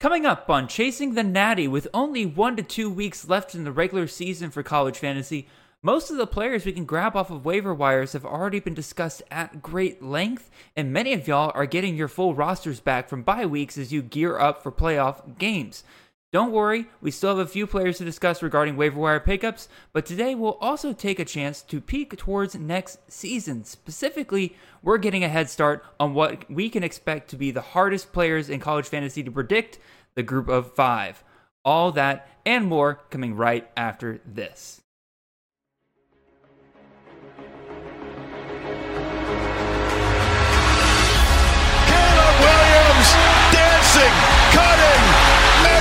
Coming up on Chasing the Natty, with only one to two weeks left in the regular season for college fantasy, most of the players we can grab off of waiver wires have already been discussed at great length, and many of y'all are getting your full rosters back from bye weeks as you gear up for playoff games. Don't worry, we still have a few players to discuss regarding waiver wire pickups, but today we'll also take a chance to peek towards next season. Specifically, we're getting a head start on what we can expect to be the hardest players in college fantasy to predict the group of five. All that and more coming right after this.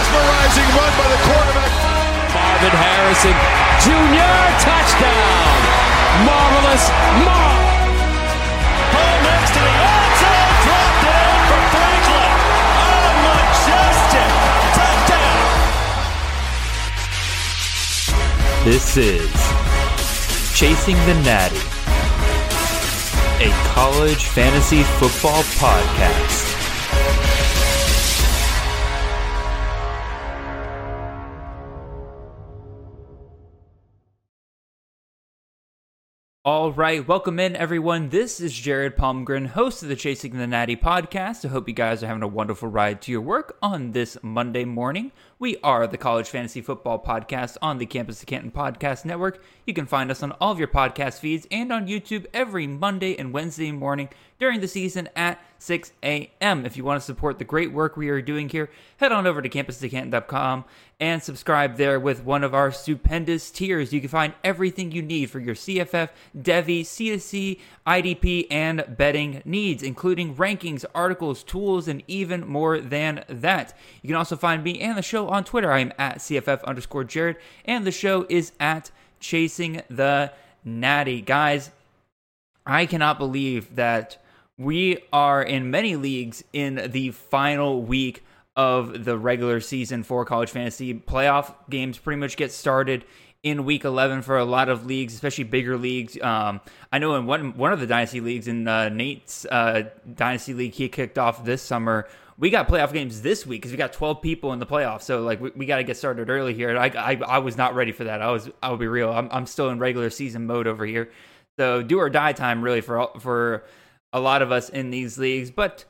Mesmerizing run by the quarterback. Marvin Harrison Jr. touchdown. Marvelous Marv. Ball next to the end zone, dropped it in for Franklin. Oh, majestic touchdown. This is Chasing the Natty, a college fantasy football podcast. All right, welcome in everyone. This is Jared Palmgren, host of the Chasing the Natty podcast. I hope you guys are having a wonderful ride to your work on this Monday morning. We are the College Fantasy Football Podcast on the Campus to Canton Podcast Network. You can find us on all of your podcast feeds and on YouTube every Monday and Wednesday morning during the season at 6 a.m. If you want to support the great work we are doing here, head on over to campus2canton.com and subscribe there with one of our stupendous tiers. You can find everything you need for your CFF, Devy, C2C, IDP, and betting needs, including rankings, articles, tools, and even more than that. You can also find me and the show on Twitter. I am at CFF underscore Jared, and the show is at Chasing the Natty. Guys, I cannot believe that we are in many leagues in the final week of the regular season for college fantasy. Playoff games pretty much get started in week 11 for a lot of leagues, especially bigger leagues. Um, I know in one one of the dynasty leagues, in uh, Nate's uh, dynasty league, he kicked off this summer. We got playoff games this week because we got 12 people in the playoffs. So like we, we got to get started early here. I, I I was not ready for that. I was I will be real. I'm I'm still in regular season mode over here. So do or die time really for for a lot of us in these leagues, but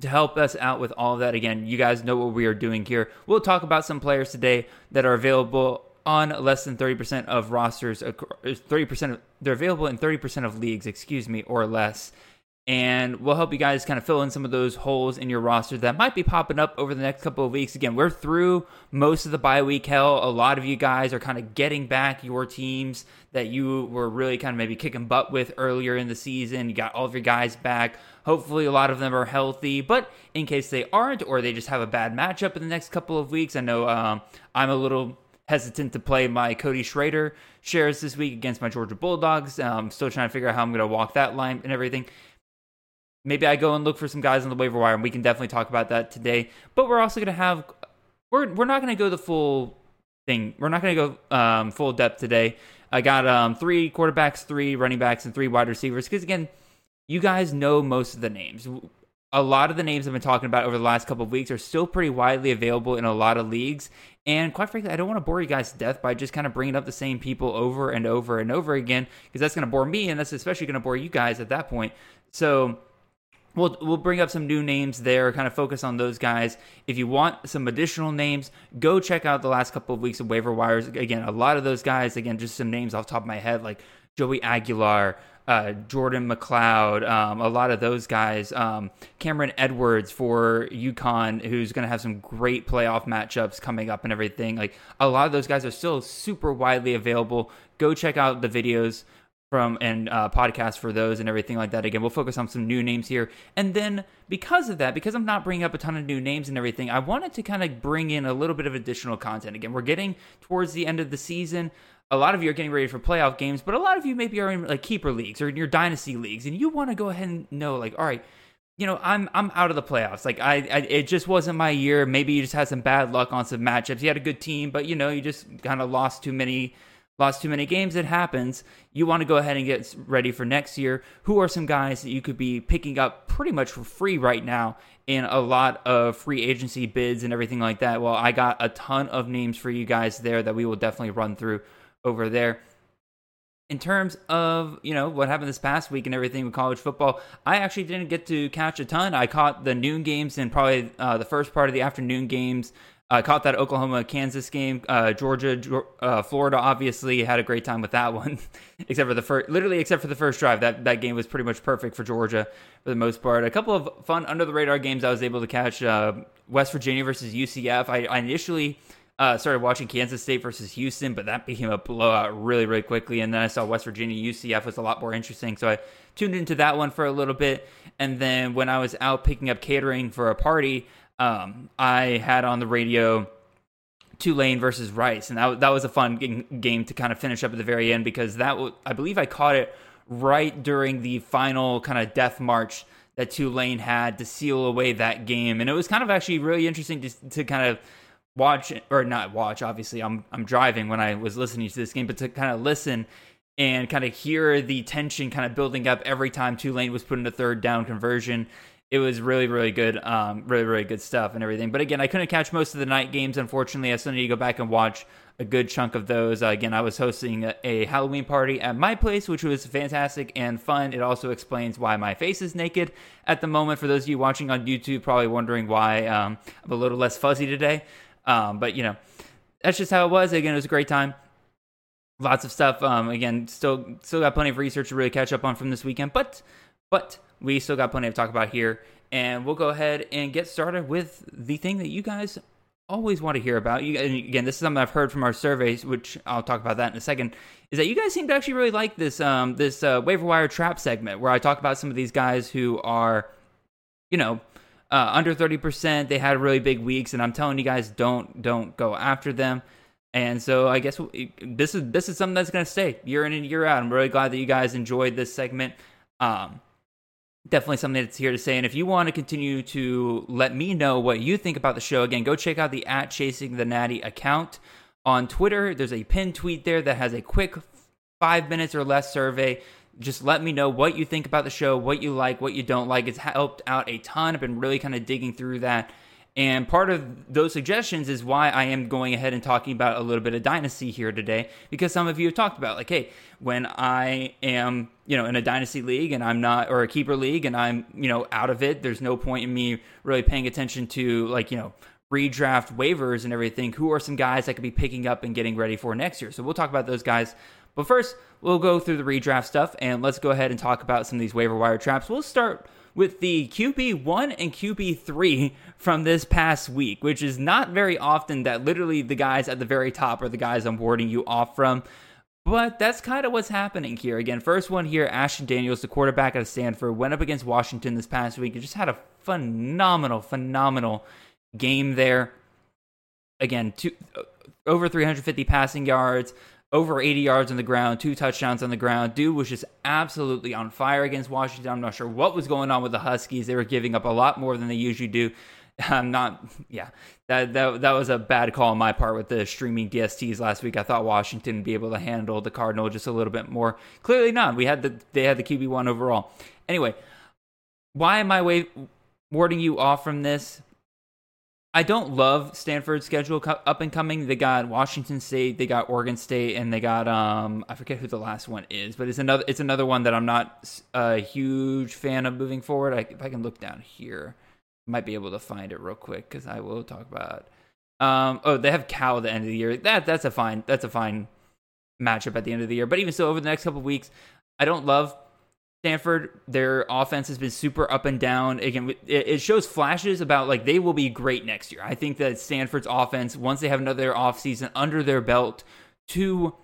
to help us out with all of that again you guys know what we are doing here we'll talk about some players today that are available on less than 30% of rosters 30% of, they're available in 30% of leagues excuse me or less and we'll help you guys kind of fill in some of those holes in your roster that might be popping up over the next couple of weeks. Again, we're through most of the bye week hell. A lot of you guys are kind of getting back your teams that you were really kind of maybe kicking butt with earlier in the season. You got all of your guys back. Hopefully, a lot of them are healthy, but in case they aren't or they just have a bad matchup in the next couple of weeks, I know um, I'm a little hesitant to play my Cody Schrader shares this week against my Georgia Bulldogs. Um, still trying to figure out how I'm going to walk that line and everything maybe I go and look for some guys on the waiver wire, and we can definitely talk about that today. But we're also going to have we're we're not going to go the full thing. We're not going to go um, full depth today. I got um, three quarterbacks, three running backs, and three wide receivers because again, you guys know most of the names. A lot of the names I've been talking about over the last couple of weeks are still pretty widely available in a lot of leagues. And quite frankly, I don't want to bore you guys to death by just kind of bringing up the same people over and over and over again because that's going to bore me and that's especially going to bore you guys at that point. So We'll, we'll bring up some new names there, kind of focus on those guys. If you want some additional names, go check out the last couple of weeks of waiver wires. Again, a lot of those guys, again, just some names off top of my head, like Joey Aguilar, uh, Jordan McCloud, um, a lot of those guys. Um, Cameron Edwards for UConn, who's going to have some great playoff matchups coming up and everything. Like a lot of those guys are still super widely available. Go check out the videos from and uh, podcast for those and everything like that. Again, we'll focus on some new names here, and then because of that, because I'm not bringing up a ton of new names and everything, I wanted to kind of bring in a little bit of additional content. Again, we're getting towards the end of the season. A lot of you are getting ready for playoff games, but a lot of you maybe are in like keeper leagues or in your dynasty leagues, and you want to go ahead and know, like, all right, you know, I'm I'm out of the playoffs. Like I, I, it just wasn't my year. Maybe you just had some bad luck on some matchups. You had a good team, but you know, you just kind of lost too many lost too many games. It happens. You want to go ahead and get ready for next year. Who are some guys that you could be picking up pretty much for free right now in a lot of free agency bids and everything like that? Well, I got a ton of names for you guys there that we will definitely run through over there. In terms of you know what happened this past week and everything with college football, I actually didn't get to catch a ton. I caught the noon games and probably uh, the first part of the afternoon games I caught that Oklahoma Kansas game. Uh, Georgia, uh, Florida, obviously had a great time with that one, except for the first, literally except for the first drive. That that game was pretty much perfect for Georgia for the most part. A couple of fun under the radar games I was able to catch. Uh, West Virginia versus UCF. I, I initially uh, started watching Kansas State versus Houston, but that became a blowout really, really quickly. And then I saw West Virginia UCF was a lot more interesting, so I tuned into that one for a little bit. And then when I was out picking up catering for a party um, I had on the radio Tulane versus Rice, and that that was a fun game to kind of finish up at the very end because that w- I believe I caught it right during the final kind of death march that Tulane had to seal away that game, and it was kind of actually really interesting to to kind of watch or not watch. Obviously, I'm I'm driving when I was listening to this game, but to kind of listen and kind of hear the tension kind of building up every time Tulane was put in a third down conversion it was really really good um, really really good stuff and everything. But again i couldn't catch most of the night games unfortunately. I still need to go back and watch a good chunk of those. Uh, again i was hosting a, a, halloween party at my place which was fantastic and fun. It also explains why my face is naked at the moment. For those of you watching on youtube probably wondering why um, i'm a little less fuzzy today um, but you know that's just how it was again it was a great time lots of stuff um, again still still got plenty of research to really catch up on from this weekend but but we still got plenty to talk about here. And we'll go ahead and get started with the thing that you guys always want to hear about. You, and again, this is something I've heard from our surveys, which I'll talk about that in a second. Is that you guys seem to actually really like this um, this uh, waiver wire trap segment where I talk about some of these guys who are, you know, uh, under thirty percent. They had really big weeks, and I'm telling you guys, don't don't go after them. And so I guess this is this is something that's going to stay year in and year out. I'm really glad that you guys enjoyed this segment. Um, definitely something that's here to say. And if you want to continue to let me know what you think about the show, again, go check out the at Chasing the Natty account on Twitter. There's a pinned tweet there that has a quick five minutes or less survey. Just let me know what you think about the show, what you like, what you don't like. It's helped out a ton. I've been really kind of digging through that and part of those suggestions is why I am going ahead and talking about a little bit of dynasty here today, because some of you have talked about, like, hey, when I am, you know, in a dynasty league and I'm not, or a keeper league and I'm, you know, out of it, there's no point in me really paying attention to, like, you know, redraft waivers and everything. Who are some guys I could be picking up and getting ready for next year? So we'll talk about those guys. But first, we'll go through the redraft stuff and let's go ahead and talk about some of these waiver wire traps. We'll start with the QB1 and QB3 from this past week, which is not very often that literally the guys at the very top are the guys I'm warding you off from. But that's kind of what's happening here. Again, first one here, Ashton Daniels, the quarterback out of Stanford, went up against Washington this past week and just had a phenomenal, phenomenal game there. Again, two, over 350 passing yards, over 80 yards on the ground, two touchdowns on the ground. Dude was just absolutely on fire against Washington. I'm not sure what was going on with the Huskies. They were giving up a lot more than they usually do. I'm not, yeah, that, that that was a bad call on my part with the streaming DSTs last week. I thought Washington would be able to handle the Cardinal just a little bit more. Clearly not. We had the they had the QB one overall. Anyway, why am I wa- warding you off from this? I don't love Stanford's schedule up and coming. They got Washington State, they got Oregon State, and they got um I forget who the last one is, but it's another it's another one that I'm not a huge fan of moving forward. I, if I can look down here, might be able to find it real quick because I will talk about. Um oh they have Cal at the end of the year. That that's a fine that's a fine matchup at the end of the year. But even so, over the next couple weeks, I don't love Stanford, their offense has been super up and down. Again, it shows flashes about like they will be great next year. I think that Stanford's offense, once they have another offseason under their belt, to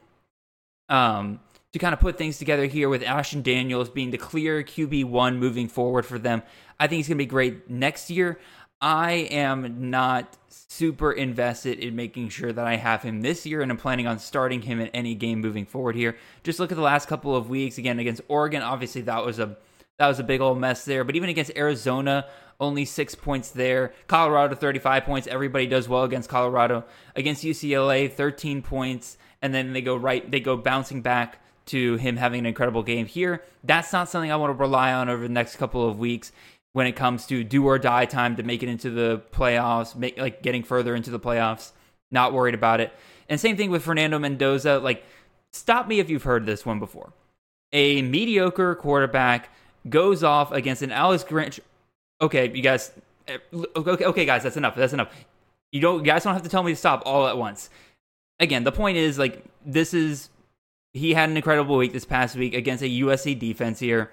um to kind of put things together here with Ashton Daniels being the clear QB one moving forward for them, I think he's gonna be great next year. I am not super invested in making sure that I have him this year, and I'm planning on starting him in any game moving forward here. Just look at the last couple of weeks again against Oregon. Obviously, that was a that was a big old mess there. But even against Arizona, only six points there. Colorado, 35 points. Everybody does well against Colorado. Against UCLA, 13 points. and then they go right, they go bouncing back to him having an incredible game here. That's not something I want to rely on over the next couple of weeks when it comes to do or die time to make it into the playoffs, make like getting further into the playoffs. Not worried about it. And same thing with Fernando Mendoza. Like, stop me if you've heard this one before. A mediocre quarterback goes off against an Alex Grinch. Okay, you guys. eh, Okay, okay, guys, that's enough. That's enough. You don't. You guys don't have to tell me to stop all at once. Again, the point is like this is. He had an incredible week this past week against a USC defense here.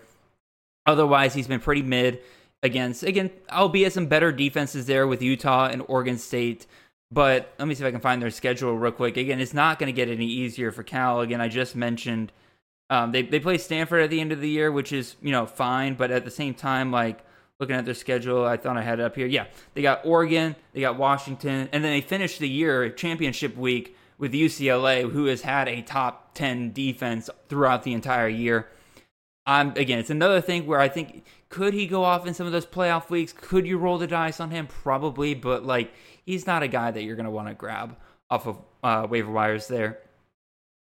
Otherwise, he's been pretty mid against again, albeit some better defenses there with Utah and Oregon State. But let me see if I can find their schedule real quick. Again, it's not going to get any easier for Cal. Again, I just mentioned um, they they play Stanford at the end of the year, which is you know fine, but at the same time, like looking at their schedule, I thought I had it up here. Yeah, they got Oregon, they got Washington, and then they finished the year championship week with UCLA, who has had a top ten defense throughout the entire year. I'm again, it's another thing where I think could he go off in some of those playoff weeks? Could you roll the dice on him? Probably, but like he's not a guy that you're going to want to grab off of uh, waiver wires there.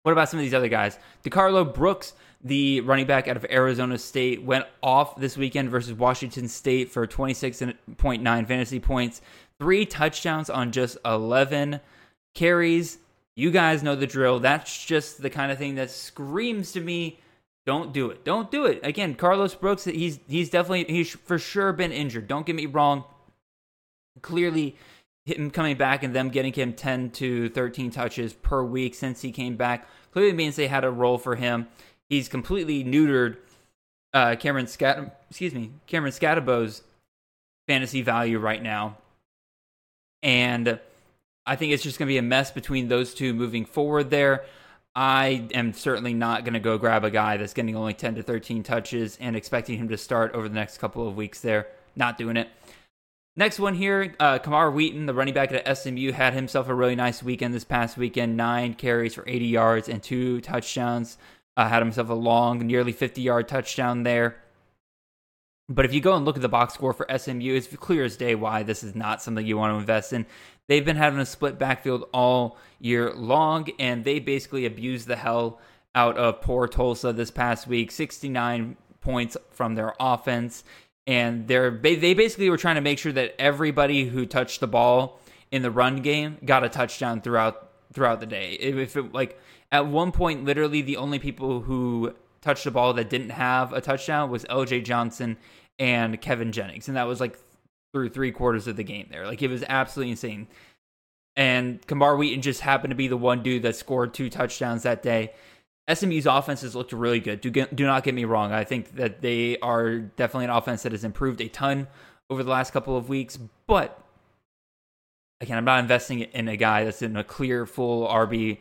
What about some of these other guys? DeCarlos Brooks, the running back out of Arizona State, went off this weekend versus Washington State for 26.9 fantasy points, three touchdowns on just 11 carries. You guys know the drill. That's just the kind of thing that screams to me don't do it. Don't do it. Again, Carlos Brooks, he's he's definitely he's for sure been injured. Don't get me wrong. Clearly him coming back and them getting him 10 to 13 touches per week since he came back clearly means they had a role for him. He's completely neutered uh, Cameron Scat excuse me, Cameron Skattebo's fantasy value right now. And I think it's just going to be a mess between those two moving forward there. I am certainly not going to go grab a guy that's getting only 10 to 13 touches and expecting him to start over the next couple of weeks there. Not doing it. Next one here, uh, Camar Wheaton, the running back at SMU, had himself a really nice weekend this past weekend. Nine carries for 80 yards and two touchdowns. Uh, had himself a long, nearly 50 yard touchdown there. But if you go and look at the box score for SMU, it's clear as day why this is not something you want to invest in. They've been having a split backfield all year long, and they basically abused the hell out of poor Tulsa this past week. 69 points from their offense. And they're they basically were trying to make sure that everybody who touched the ball in the run game got a touchdown throughout throughout the day. If it like at one point, literally the only people who touched the ball that didn't have a touchdown was LJ Johnson and Kevin Jennings, and that was like through three quarters of the game there. Like it was absolutely insane. And Camar Wheaton just happened to be the one dude that scored two touchdowns that day. SMU's offenses looked really good. Do, get, do not get me wrong. I think that they are definitely an offense that has improved a ton over the last couple of weeks. But again, I'm not investing in a guy that's in a clear, full RB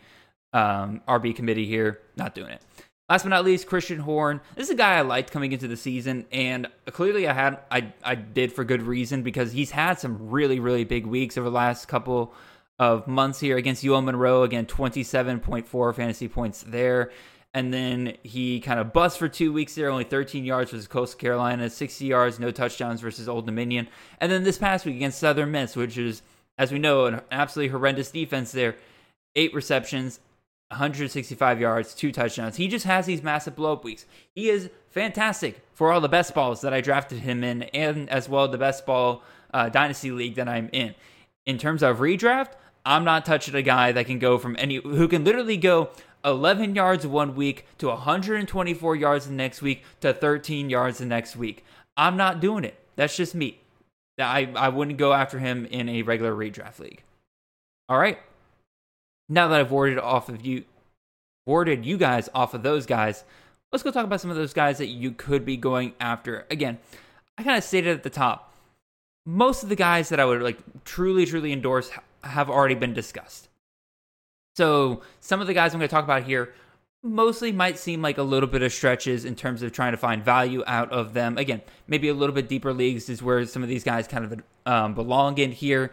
um, RB committee here. Not doing it. Last but not least, Christan Horn. This is a guy I liked coming into the season, and clearly I had I I did for good reason because he's had some really really big weeks over the last couple of months here against UL Monroe. Again, twenty seven point four fantasy points there, and then he kind of bust for two weeks there, only thirteen yards versus Coastal Carolina, sixty yards, no touchdowns versus Old Dominion, and then this past week against Southern Miss, which is as we know an absolutely horrendous defense there, eight receptions, 165 yards, two touchdowns. He just has these massive blow up weeks. He is fantastic for all the best balls that I drafted him in, and as well the best ball uh, dynasty league that I'm in. In terms of redraft, I'm not touching a guy that can go from any who can literally go 11 yards one week to 124 yards the next week to 13 yards the next week. I'm not doing it. That's just me. I, I wouldn't go after him in a regular redraft league. All right now that I've warded off of you, warded you guys off of those guys, let's go talk about some of those guys that you could be going after. Again, I kind of stated at the top, most of the guys that I would like truly, truly endorse have already been discussed. So some of the guys I'm going to talk about here mostly might seem like a little bit of stretches in terms of trying to find value out of them. Again, maybe a little bit deeper leagues is where some of these guys kind of um, belong in here.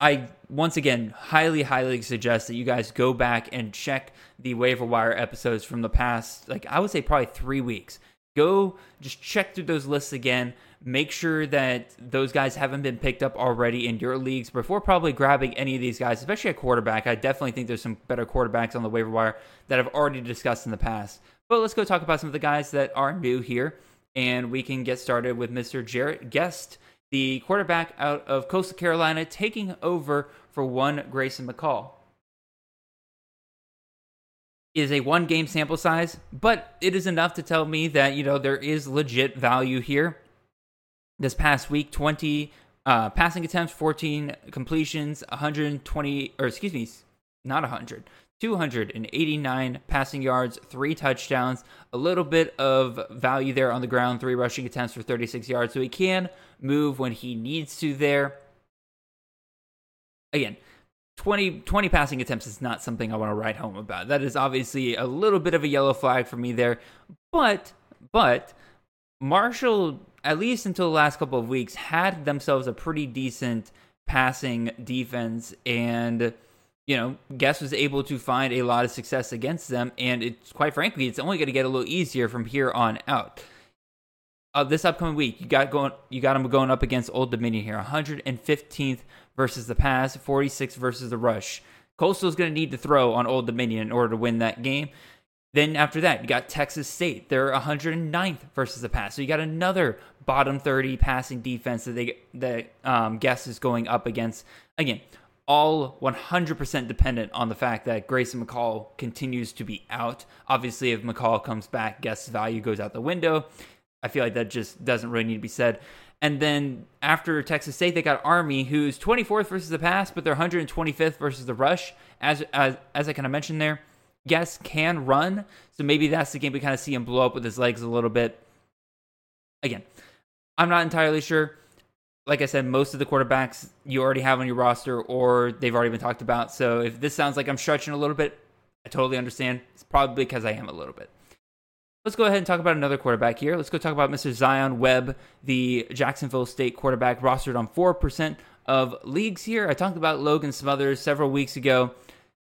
I once again highly, highly suggest that you guys go back and check the waiver wire episodes from the past, like I would say probably three weeks. Go just check through those lists again. make sure that those guys haven't been picked up already in your leagues before probably grabbing any of these guys, especially a quarterback. I definitely think there's some better quarterbacks on the waiver wire that I've already discussed in the past. But let's go talk about some of the guys that are new here, and we can get started with Mr. Jarrett Guest, the quarterback out of Coastal Carolina, taking over for one Grayson McCall is a one game sample size, but it is enough to tell me that, you know, there is legit value here. This past week, 20 uh, passing attempts, 14 completions, 120, or excuse me, not 100, 289 passing yards, three touchdowns, a little bit of value there on the ground, three rushing attempts for 36 yards. So he can move when he needs to there. Again, 20, 20 passing attempts is not something I want to write home about. That is obviously a little bit of a yellow flag for me there. But, but, Marshall, at least until the last couple of weeks, had themselves a pretty decent passing defense. And, you know, Guest was able to find a lot of success against them. And it's quite frankly, it's only going to get a little easier from here on out. Uh, this upcoming week, you got going, you got them going up against Old Dominion here, 115th versus the pass, 46 versus the rush. Coastal's going to need to throw on Old Dominion in order to win that game. Then after that, you got Texas State. They're 109th versus the pass. So you got another bottom 30 passing defense that they that um, Guest is going up against. Again, all 100% dependent on the fact that Grayson McCall continues to be out. Obviously, if McCall comes back, Guest's value goes out the window. I feel like that just doesn't really need to be said. And then after Texas State, they got Army, who's 24th versus the pass, but they're 125th versus the rush. As as as I kind of mentioned there, Guest can run, so maybe that's the game we kind of see him blow up with his legs a little bit. Again, I'm not entirely sure. Like I said, most of the quarterbacks you already have on your roster, or they've already been talked about. So if this sounds like I'm stretching a little bit, I totally understand. It's probably because I am a little bit. Let's go ahead and talk about another quarterback here. Let's go talk about Mr. Zion Webb, the Jacksonville State quarterback, rostered on 4% of leagues here. I talked about Logan Smothers several weeks ago,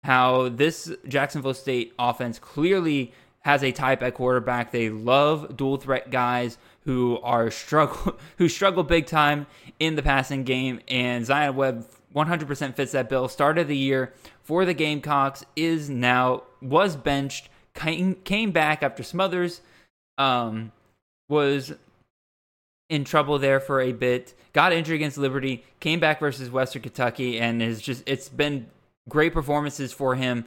how this Jacksonville State offense clearly has a type at quarterback. They love dual threat guys who are struggle who struggle big time in the passing game, and Zion Webb 100% fits that bill. Started the year for the Gamecocks, is now was benched came, came back after Smothers um, was in trouble there for a bit, got injured against Liberty, came back versus Western Kentucky, and is just it's been great performances for him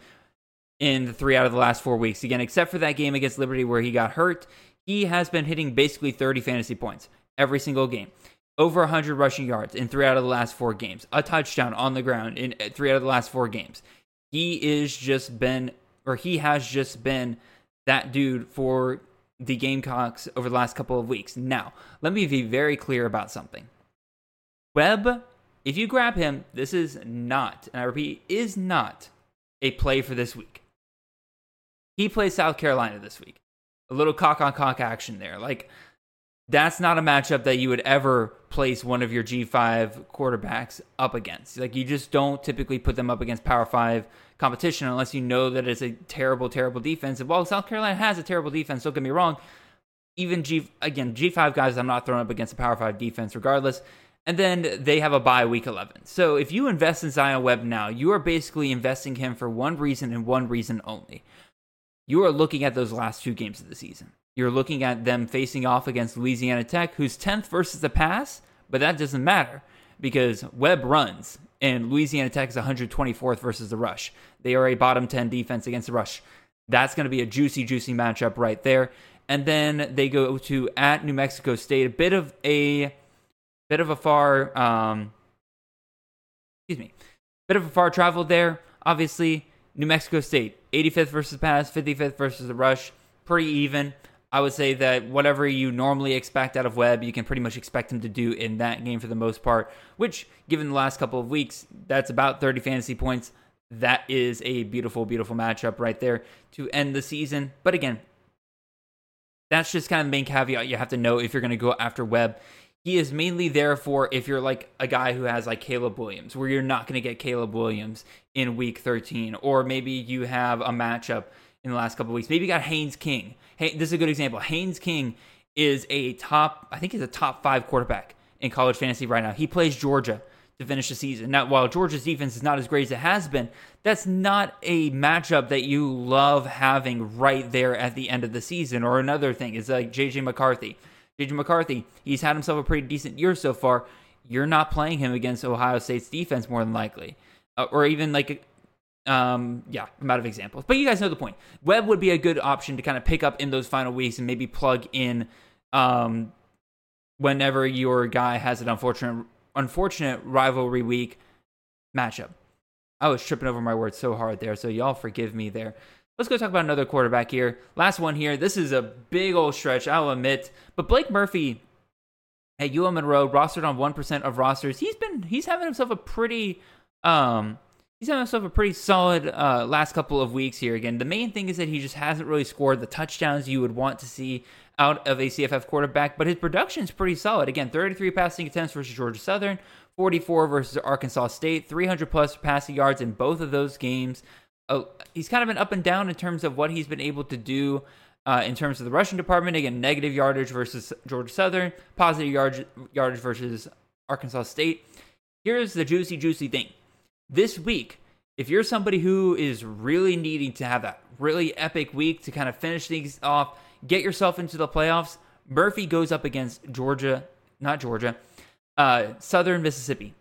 in the three out of the last four weeks. Again, except for that game against Liberty where he got hurt, he has been hitting basically 30 fantasy points every single game. Over 100 rushing yards in three out of the last four games, a touchdown on the ground in uh, three out of the last four games. He is just been or he has just been that dude for the Gamecocks over the last couple of weeks. Now, let me be very clear about something. Webb, if you grab him, this is not, and I repeat, is not a play for this week. He plays South Carolina this week. A little cock on cock action there. Like, that's not a matchup that you would ever place one of your G5 quarterbacks up against. Like, you just don't typically put them up against Power 5 competition unless you know that it's a terrible, terrible defense. And while South Carolina has a terrible defense, don't get me wrong, even G again G five guys, I'm not throwing up against a Power Five defense regardless. And then they have a bye week 11. So if you invest in Zion Webb now, you are basically investing him for one reason and one reason only. You are looking at those last two games of the season. You're looking at them facing off against Louisiana Tech, who's 10th versus the pass, but that doesn't matter because Webb runs and Louisiana Tech is 124th versus the rush. They are a bottom 10 defense against the rush. That's going to be a juicy, juicy matchup right there. And then they go to at New Mexico State, a bit of a bit of a far um, excuse me, bit of a far travel there. Obviously, New Mexico State, 85th versus pass, 55th versus the rush, pretty even. I would say that whatever you normally expect out of Webb, you can pretty much expect him to do in that game for the most part, which, given the last couple of weeks, that's about 30 fantasy points. That is a beautiful, beautiful matchup right there to end the season. But again, that's just kind of the main caveat you have to know if you're going to go after Webb. He is mainly there for if you're like a guy who has like Caleb Williams, where you're not going to get Caleb Williams in week 13, or maybe you have a matchup in the last couple weeks. Maybe you got Haynes King. Hey, this is a good example. Haynes King is a top, I think he's a top five quarterback in college fantasy right now. He plays Georgia to finish the season. Now, while Georgia's defense is not as great as it has been, that's not a matchup that you love having right there at the end of the season. Or another thing is like JJ McCarthy. JJ McCarthy, he's had himself a pretty decent year so far. You're not playing him against Ohio State's defense more than likely. Uh, or even like um, yeah, I'm out of examples, but you guys know the point. Webb would be a good option to kind of pick up in those final weeks and maybe plug in um, whenever your guy has an unfortunate unfortunate rivalry week matchup. I was tripping over my words so hard there, so y'all forgive me there. Let's go talk about another quarterback here. Last one here. This is a big old stretch, I'll admit. But Blake Murphy at UL Monroe, rostered on 1% of rosters. He's been he's having himself a pretty um he's having himself a pretty solid uh, last couple of weeks here. Again, the main thing is that he just hasn't really scored the touchdowns you would want to see out of a CFF quarterback, but his production is pretty solid. Again, 33 passing attempts versus Georgia Southern, 44 versus Arkansas State, 300 plus passing yards in both of those games. Uh, he's kind of been up and down in terms of what he's been able to do. Uh, in terms of the rushing department, again, negative yardage versus Georgia Southern, positive yard, yardage versus Arkansas State. Here's the juicy, juicy thing this week, if you're somebody who is really needing to have that really epic week to kind of finish things off, get yourself into the playoffs, Murphy goes up against Georgia, not Georgia, uh, Southern Mississippi,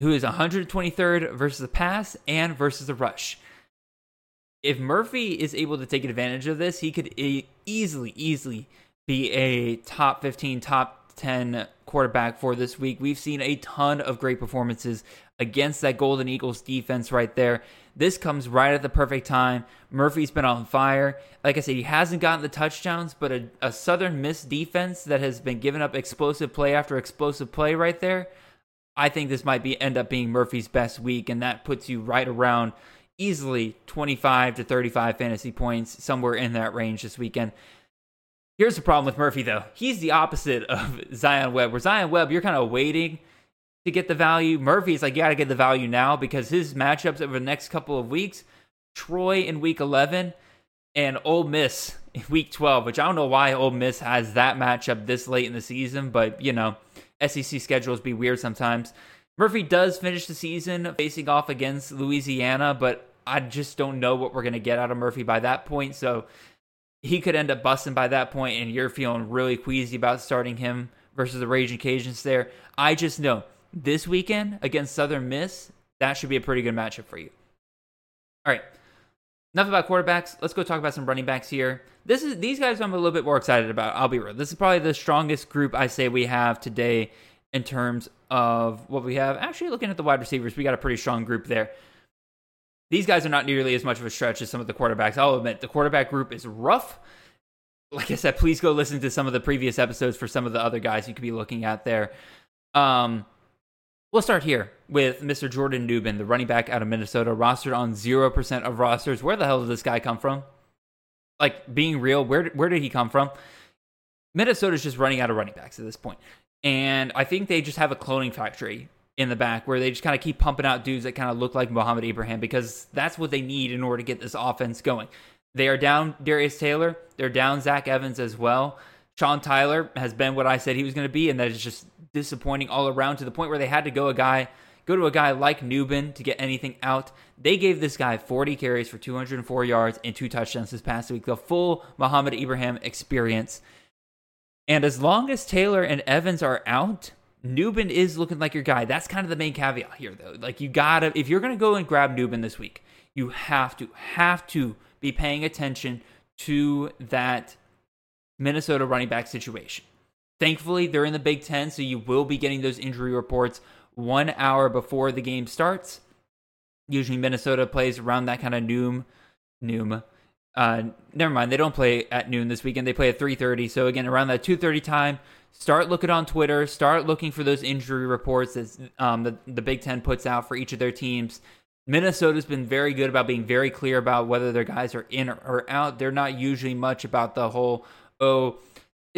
who is 123rd versus the pass and versus the rush. If Murphy is able to take advantage of this, he could e- easily, easily be a top 15, top 10 quarterback for this week. We've seen a ton of great performances against that Golden Eagles defense right there. This comes right at the perfect time. Murphy's been on fire. Like I said, he hasn't gotten the touchdowns, but a, a Southern Miss defense that has been giving up explosive play after explosive play right there. I think this might be end up being Murphy's best week, and that puts you right around easily 25 to 35 fantasy points, somewhere in that range this weekend. Here's the problem with Murphy, though. He's the opposite of Zion Webb, where Zion Webb, you're kind of waiting to get the value. Murphy's like, you got to get the value now because his matchups over the next couple of weeks Troy in week 11 and Ole Miss in week 12, which I don't know why Ole Miss has that matchup this late in the season, but you know, SEC schedules be weird sometimes. Murphy does finish the season facing off against Louisiana, but I just don't know what we're going to get out of Murphy by that point. So he could end up busting by that point, and you're feeling really queasy about starting him versus the Raging Cajuns there. I just know this weekend against Southern Miss, that should be a pretty good matchup for you. All right. Enough about quarterbacks. Let's go talk about some running backs here. This is these guys I'm a little bit more excited about. I'll be real. This is probably the strongest group I say we have today in terms of what we have. Actually, looking at the wide receivers, we got a pretty strong group there. These guys are not nearly as much of a stretch as some of the quarterbacks. I'll admit the quarterback group is rough. Like I said, please go listen to some of the previous episodes for some of the other guys you could be looking at there. Um, we'll start here with Mr. Jordan Nubin, the running back out of Minnesota, rostered on 0% of rosters. Where the hell did this guy come from? Like, being real, where, where did he come from? Minnesota's just running out of running backs at this point. And I think they just have a cloning factory in the back where they just kind of keep pumping out dudes that kind of look like Mohamed Ibrahim because that's what they need in order to get this offense going. They are down Darius Taylor. They're down Zach Evans as well. Sean Tyler has been what I said he was going to be, and that is just disappointing all around to the point where they had to go a guy go to a guy like Nubin to get anything out. They gave this guy 40 carries for 204 yards and two touchdowns this past week. The full Mohamed Ibrahim experience. And as long as Taylor and Evans are out, Nubin is looking like your guy. That's kind of the main caveat here, though. Like you gotta, if you're gonna go and grab Nubin this week, you have to have to be paying attention to that Minnesota running back situation. Thankfully, they're in the Big Ten, so you will be getting those injury reports one hour before the game starts. Usually, Minnesota plays around that kind of noon, noon. Uh, never mind, they don't play at noon this weekend. They play at 3:30. So again, around that 2:30 time, start looking on Twitter. Start looking for those injury reports that um, the, the Big Ten puts out for each of their teams. Minnesota's been very good about being very clear about whether their guys are in or out. They're not usually much about the whole, oh,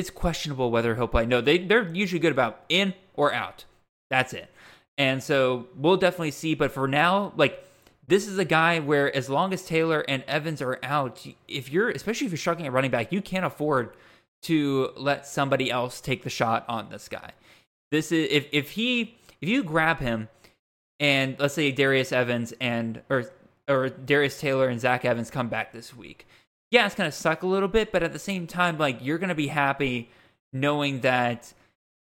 it's questionable whether he'll play. No, they, they're usually good about in or out. That's it. And so we'll definitely see. But for now, like, this is a guy where as long as Taylor and Evans are out, if you're, especially if you're struggling at running back, you can't afford to let somebody else take the shot on this guy. This is if if he if you grab him and let's say Darius Evans and or or Darius Taylor and Zach Evans come back this week. Yeah, it's gonna suck a little bit, but at the same time, like you're gonna be happy knowing that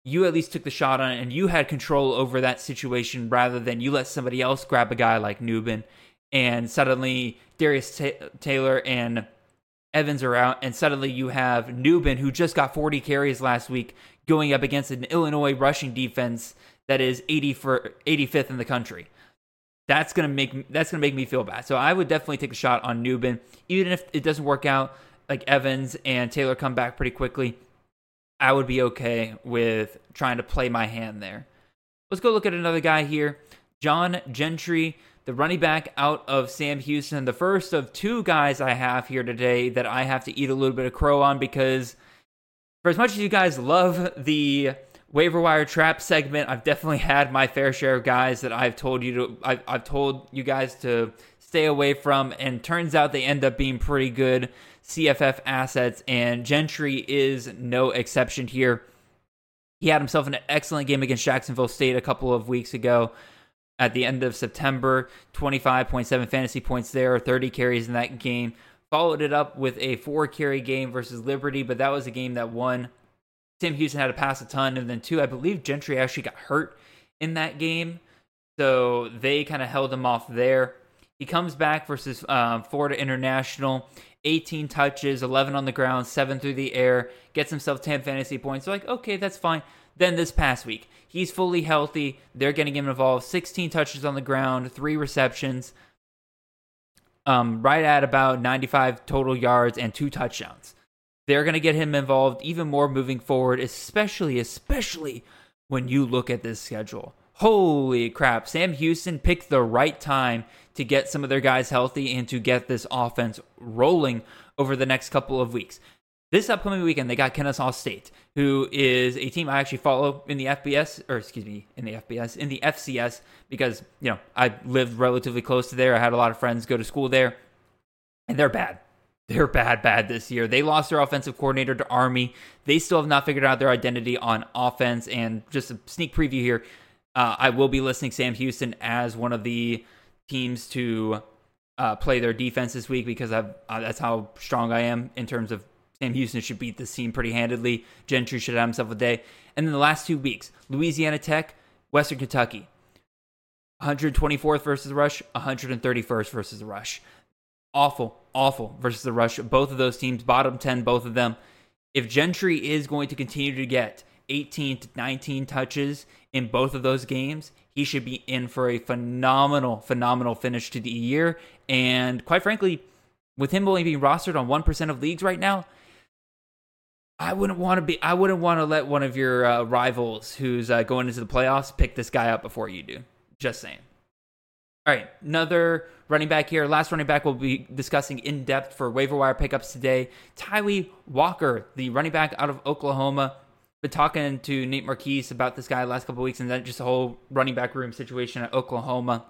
you at least took the shot on it and you had control over that situation rather than you let somebody else grab a guy like Nubin and suddenly Darius Taylor and Evans are out and suddenly you have Nubin who just got 40 carries last week going up against an Illinois rushing defense that is 80 for 85th in the country. That's gonna make that's gonna make me feel bad. So I would definitely take a shot on Nubin, even if it doesn't work out. Like Evans and Taylor come back pretty quickly. I would be okay with trying to play my hand there. Let's go look at another guy here. John Gentry, the running back out of Sam Houston, the first of two guys I have here today that I have to eat a little bit of crow on because for as much as you guys love the waiver wire trap segment, I've definitely had my fair share of guys that I've told you to I've, I've told you guys to stay away from, and turns out they end up being pretty good CFF assets, and Gentry is no exception here. He had himself an excellent game against Jacksonville State a couple of weeks ago at the end of September. 25.7 fantasy points there, 30 carries in that game. Followed it up with a four carry game versus Liberty, but that was a game that won Sam Houston had to pass a ton, and then two, I believe Gentry actually got hurt in that game, so they kind of held him off there. He comes back versus um, Florida International, 18 touches, 11 on the ground, seven through the air, gets himself 10 fantasy points. So like, okay, that's fine. Then this past week, he's fully healthy. They're getting him involved. 16 touches on the ground, three receptions, um, right at about 95 total yards and two touchdowns. They're going to get him involved even more moving forward, especially, especially when you look at this schedule. Holy crap. Sam Houston picked the right time to get some of their guys healthy and to get this offense rolling over the next couple of weeks. This upcoming weekend, they got Kennesaw State, who is a team I actually follow in the FBS, or excuse me, in the FBS, in the FCS, because, you know, I lived relatively close to there. I had a lot of friends go to school there, and they're bad they're bad, bad this year. They lost their offensive coordinator to Army. They still have not figured out their identity on offense. And just a sneak preview here uh, I will be listing Sam Houston as one of the teams to uh, play their defense this week because uh, that's how strong I am in terms of Sam Houston should beat this team pretty handedly. Gentry should have himself a day. And then the last two weeks Louisiana Tech, Western Kentucky. 124th versus the rush, 131st versus the rush awful, awful versus the rush. Both of those teams, bottom 10, both of them. If Gentry is going to continue to get 18 to 19 touches in both of those games, he should be in for a phenomenal, phenomenal finish to the year. And quite frankly, with him only being rostered on 1% of leagues right now, I wouldn't want to be. I wouldn't want to let one of your uh, rivals who's uh, going into the playoffs pick this guy up before you do. Just saying. All right, another running back here. Last running back we'll be discussing in depth for waiver wire pickups today. Tawee Walker, the running back out of Oklahoma. Been talking to Nate Marquise about this guy last couple weeks and then just the whole running back room situation at Oklahoma.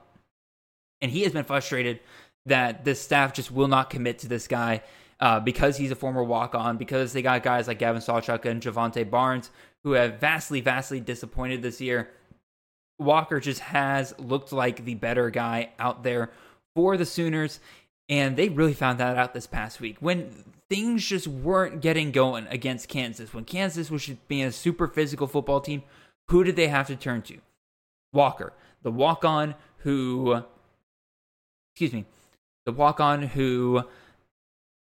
And he has been frustrated that this staff just will not commit to this guy uh, because he's a former walk on, because they got guys like Gavin Sawchuk and Jovantae Barnes who have vastly, vastly disappointed this year. Walker just has looked like the better guy out there for the Sooners. And they really found that out this past week when things just weren't getting going against Kansas. When Kansas was being a super physical football team, who did they have to turn to? Walker, the walk on who, excuse me, the walk on who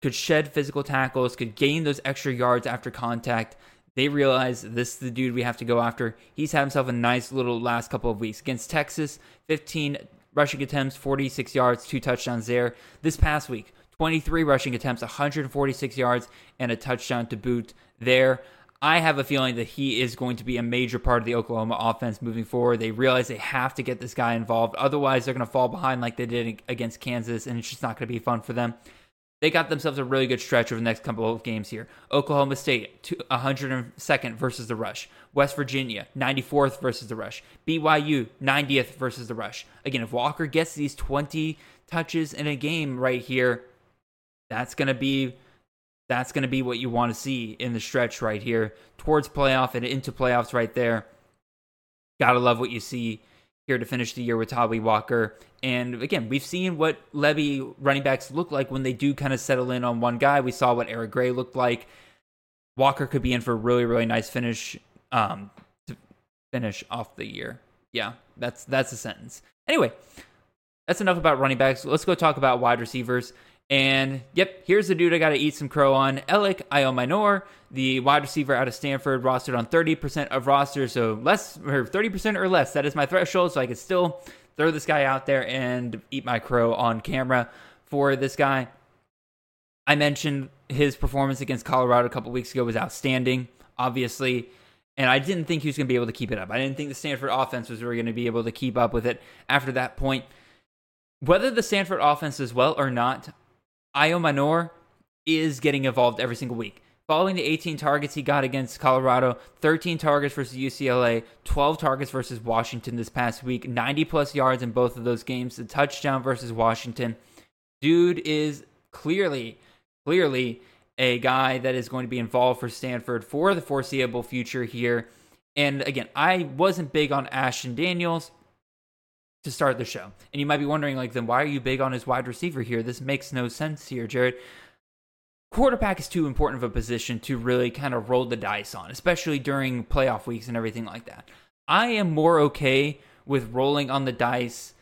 could shed physical tackles, could gain those extra yards after contact, they realize this is the dude we have to go after. He's had himself a nice little last couple of weeks against Texas. 15 rushing attempts, 46 yards, two touchdowns there. This past week, 23 rushing attempts, 146 yards, and a touchdown to boot there. I have a feeling that he is going to be a major part of the Oklahoma offense moving forward. They realize they have to get this guy involved. Otherwise, they're going to fall behind like they did against Kansas, and it's just not going to be fun for them they got themselves a really good stretch over the next couple of games here. Oklahoma State, 102nd versus the rush. West Virginia, 94th versus the rush. BYU, 90th versus the rush. Again, if Walker gets these 20 touches in a game right here, that's going to be that's going to be what you want to see in the stretch right here towards playoff and into playoffs right there. Gotta love what you see here to finish the year with Tawee Walker. And again, we've seen what Lebby running backs look like when they do kind of settle in on one guy. We saw what Eric Gray looked like. Walker could be in for a really, really nice finish um, to finish off the year. Yeah, that's that's a sentence. Anyway, that's enough about running backs. Let's go talk about wide receivers. And yep, here's the dude I got to eat some crow on. Elic Ayomanor, the wide receiver out of Stanford, rostered on 30% of rosters, so less or 30% or less. That is my threshold, so I can still throw this guy out there and eat my crow on camera for this guy. I mentioned his performance against Colorado a couple weeks ago was outstanding, obviously. And I didn't think he was going to be able to keep it up. I didn't think the Stanford offense was really going to be able to keep up with it after that point. Whether the Stanford offense is well or not, Ayomanor is getting involved every single week. Following the 18 targets he got against Colorado, 13 targets versus UCLA, 12 targets versus Washington this past week, 90 plus yards in both of those games, the touchdown versus Washington. Dude is clearly, clearly a guy that is going to be involved for Stanford for the foreseeable future here. And again, I wasn't big on Ashton Daniels to start the show. And you might be wondering, like, then why are you big on his wide receiver here? This makes no sense here, Jared. Quarterback is too important of a position to really kind of roll the dice on, especially during playoff weeks and everything like that. I am more okay with rolling on the dice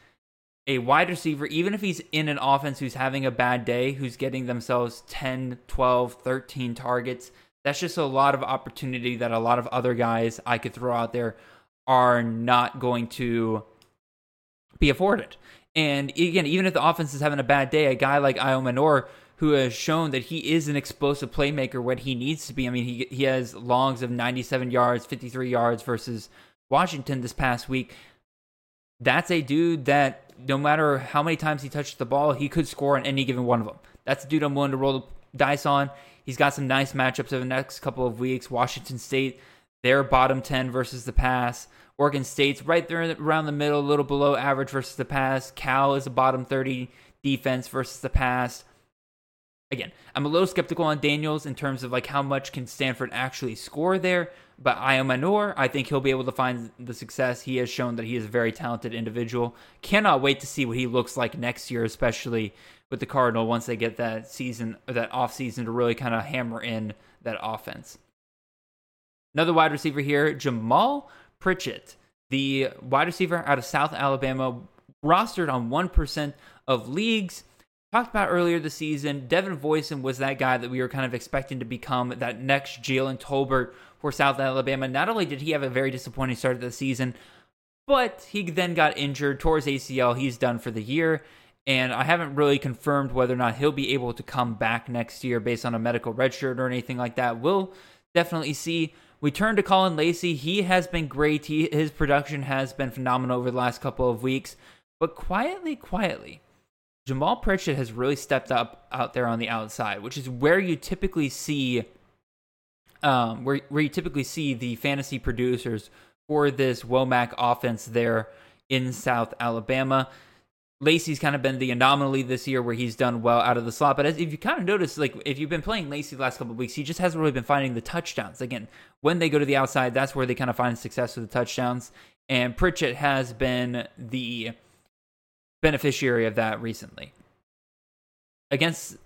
a wide receiver, even if he's in an offense who's having a bad day, who's getting themselves 10, 12, 13 targets. That's just a lot of opportunity that a lot of other guys I could throw out there are not going to be afforded. And again, even if the offense is having a bad day, a guy like Ayomanor, who has shown that he is an explosive playmaker when he needs to be. I mean, he he has longs of 97 yards, 53 yards versus Washington this past week. That's a dude that no matter how many times he touches the ball, he could score on any given one of them. That's a dude I'm willing to roll the dice on. He's got some nice matchups over the next couple of weeks. Washington State, they're bottom 10 versus the pass. Oregon State's right there around the middle, a little below average versus the pass. Cal is a bottom 30 defense versus the pass. Again, I'm a little skeptical on Daniels in terms of like how much can Stanford actually score there, but Ayomanor, I think he'll be able to find the success. He has shown that he is a very talented individual. Cannot wait to see what he looks like next year, especially with the Cardinal once they get that season or that off season to really kind of hammer in that offense. Another wide receiver here, Jamaal Pritchett, the wide receiver out of South Alabama, rostered on 1% of leagues. Talked about earlier this season, Devin Voisin was that guy that we were kind of expecting to become that next Jalen Tolbert for South Alabama. Not only did he have a very disappointing start of the season, but he then got injured, tore his ACL. He's done for the year. And I haven't really confirmed whether or not he'll be able to come back next year based on a medical redshirt or anything like that. We'll definitely see. We turn to Caullin Lacy. He has been great. He, his production has been phenomenal over the last couple of weeks. But quietly, quietly, Jamaal Pritchett has really stepped up out there on the outside, which is where you typically see, um, where where you typically see the fantasy producers for this Wommack offense there in South Alabama. Lacy's kind of been the anomaly this year where he's done well out of the slot. But as, if you kind of notice, like if you've been playing Lacy the last couple of weeks, he just hasn't really been finding the touchdowns. Again, when they go to the outside, that's where they kind of find success with the touchdowns. And Pritchett has been the beneficiary of that recently. Against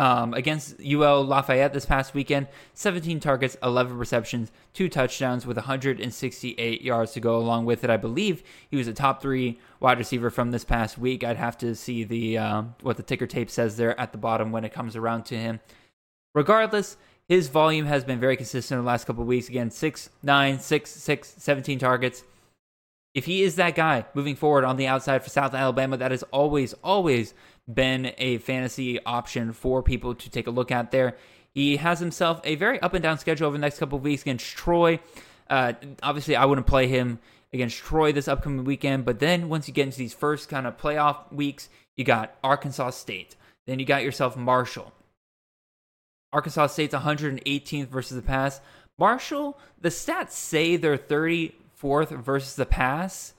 um, against UL Lafayette this past weekend, 17 targets, 11 receptions, two touchdowns with 168 yards to go along with it. I believe he was a top three wide receiver from this past week. I'd have to see the um, what the ticker tape says there at the bottom when it comes around to him. Regardless, his volume has been very consistent in the last couple weeks. Again, 6, 9, 6, 6, 17 targets. If he is that guy moving forward on the outside for South Alabama, that is always, always been a fantasy option for people to take a look at there. He has himself a very up and down schedule over the next couple of weeks against Troy. Uh, obviously, I wouldn't play him against Troy this upcoming weekend, but then once you get into these first kind of playoff weeks, you got Arkansas State. Then you got yourself Marshall. Arkansas State's 118th versus the pass. Marshall, the stats say they're 34th versus the pass,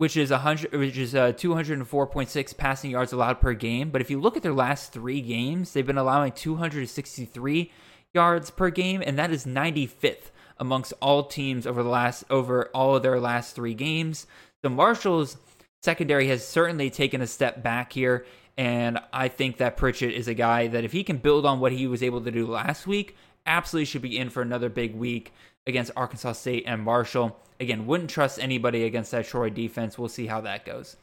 which is 100 which is uh, 204.6 passing yards allowed per game. But if you look at their last 3 games they've been allowing 263 yards per game and that is 95th amongst all teams over the last over all of their last 3 games. The Marshall's secondary has certainly taken a step back here and I think that Pritchett is a guy that if he can build on what he was able to do last week absolutely should be in for another big week against Arkansas State and Marshall. Again, wouldn't trust anybody against that Troy defense. We'll see how that goes.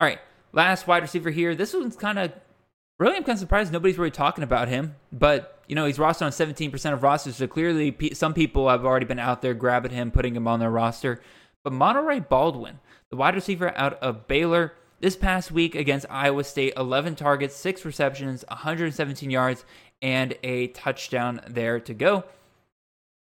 All right, last wide receiver here. This one's kind of really, I'm kind of surprised nobody's really talking about him. But you know, he's rostered on 17% of rosters, so clearly some people have already been out there grabbing him, putting him on their roster. But Monaray Baldwin, the wide receiver out of Baylor, this past week against Iowa State, 11 targets, six receptions, 117 yards, and a touchdown there to go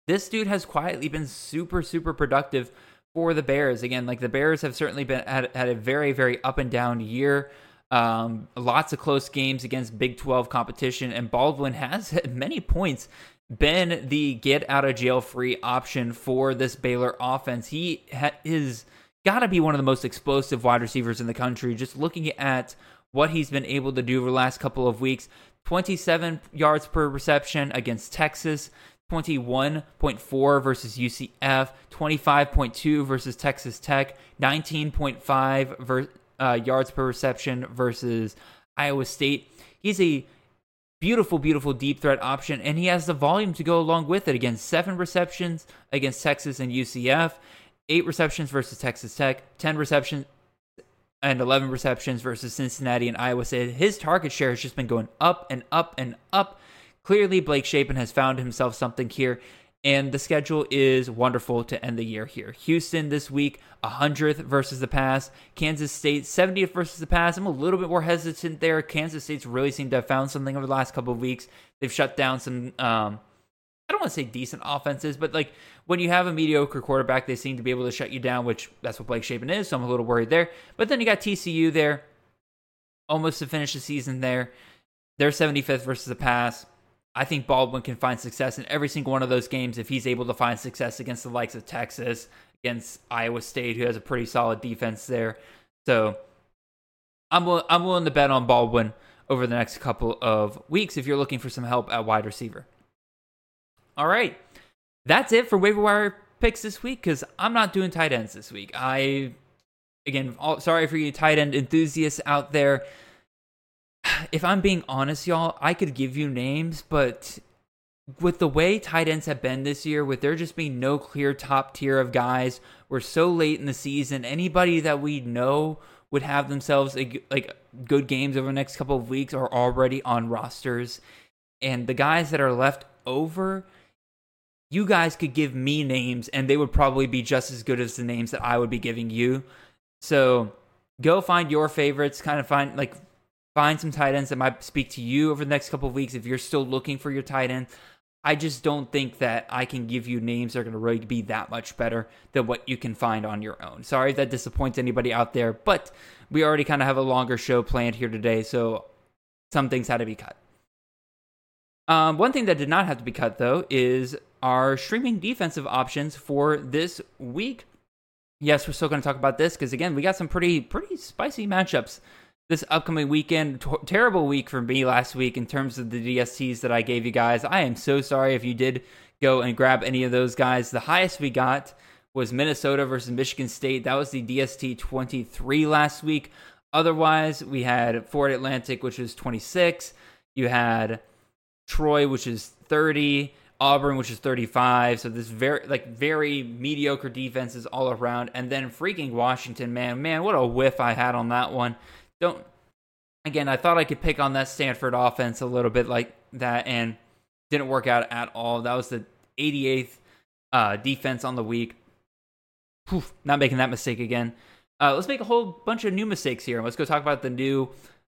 this dude has quietly been super, super productive for the Bears. Again, like the Bears have certainly been had, had a very, very up and down year. Um, lots of close games against Big 12 competition, and Baldwin has at many points been the get out of jail free option for this Baylor offense. He ha- is got to be one of the most explosive wide receivers in the country. Just looking at what he's been able to do over the last couple of weeks 27 yards per reception against Texas, 21.4 versus UCF, 25.2 versus Texas Tech, 19.5 ver- uh, yards per reception versus Iowa State. He's a beautiful, beautiful deep threat option, and he has the volume to go along with it. Again, seven receptions against Texas and UCF, eight receptions versus Texas Tech, 10 receptions and 11 receptions versus Cincinnati and Iowa State. His target share has just been going up and up and up Clearly, Blake Shapen has found himself something here, and the schedule is wonderful to end the year here. Houston this week, 100th versus the pass. Kansas State, 70th versus the pass. I'm a little bit more hesitant there. Kansas State's really seemed to have found something over the last couple of weeks. They've shut down some, um, I don't want to say decent offenses, but like when you have a mediocre quarterback, they seem to be able to shut you down, which that's what Blake Shapen is. So I'm a little worried there. But then you got TCU there, almost to finish the season there. They're 75th versus the pass. I think Baldwin can find success in every single one of those games if he's able to find success against the likes of Texas, against Iowa State, who has a pretty solid defense there. So I'm I'm willing to bet on Baldwin over the next couple of weeks if you're looking for some help at wide receiver. All right, that's it for waiver wire picks this week because I'm not doing tight ends this week. I again, all, sorry for you tight end enthusiasts out there if I'm being honest, y'all, I could give you names, but with the way tight ends have been this year, with there just being no clear top tier of guys, we're so late in the season. Anybody that we know would have themselves a, like good games over the next couple of weeks are already on rosters, and the guys that are left over, you guys could give me names, and they would probably be just as good as the names that I would be giving you. So go find your favorites, kind of find like find some tight ends that might speak to you over the next couple of weeks if you're still looking for your tight end. I just don't think that I can give you names that are going to really be that much better than what you can find on your own. Sorry if that disappoints anybody out there, but we already kind of have a longer show planned here today, so some things had to be cut. Um, one thing that did not have to be cut, though, is our streaming defensive options for this week. Yes, we're still going to talk about this because again, we got some pretty pretty spicy matchups this upcoming weekend. T- terrible week for me last week in terms of the DSTs that I gave you guys. I am so sorry if you did go and grab any of those guys. The highest we got was Minnesota versus Michigan State. That was the DST 23 last week. Otherwise, we had Florida Atlantic, which was 26. You had Troy, which is 30. Auburn, which is 35. So this very like very mediocre defenses all around. And then freaking Washington, man, man, what a whiff I had on that one don't again, I thought I could pick on that Stanford offense a little bit like that and didn't work out at all. That was the 88th uh, defense on the week. Poof, not making that mistake again. Uh, let's make a whole bunch of new mistakes here. Let's go talk about the new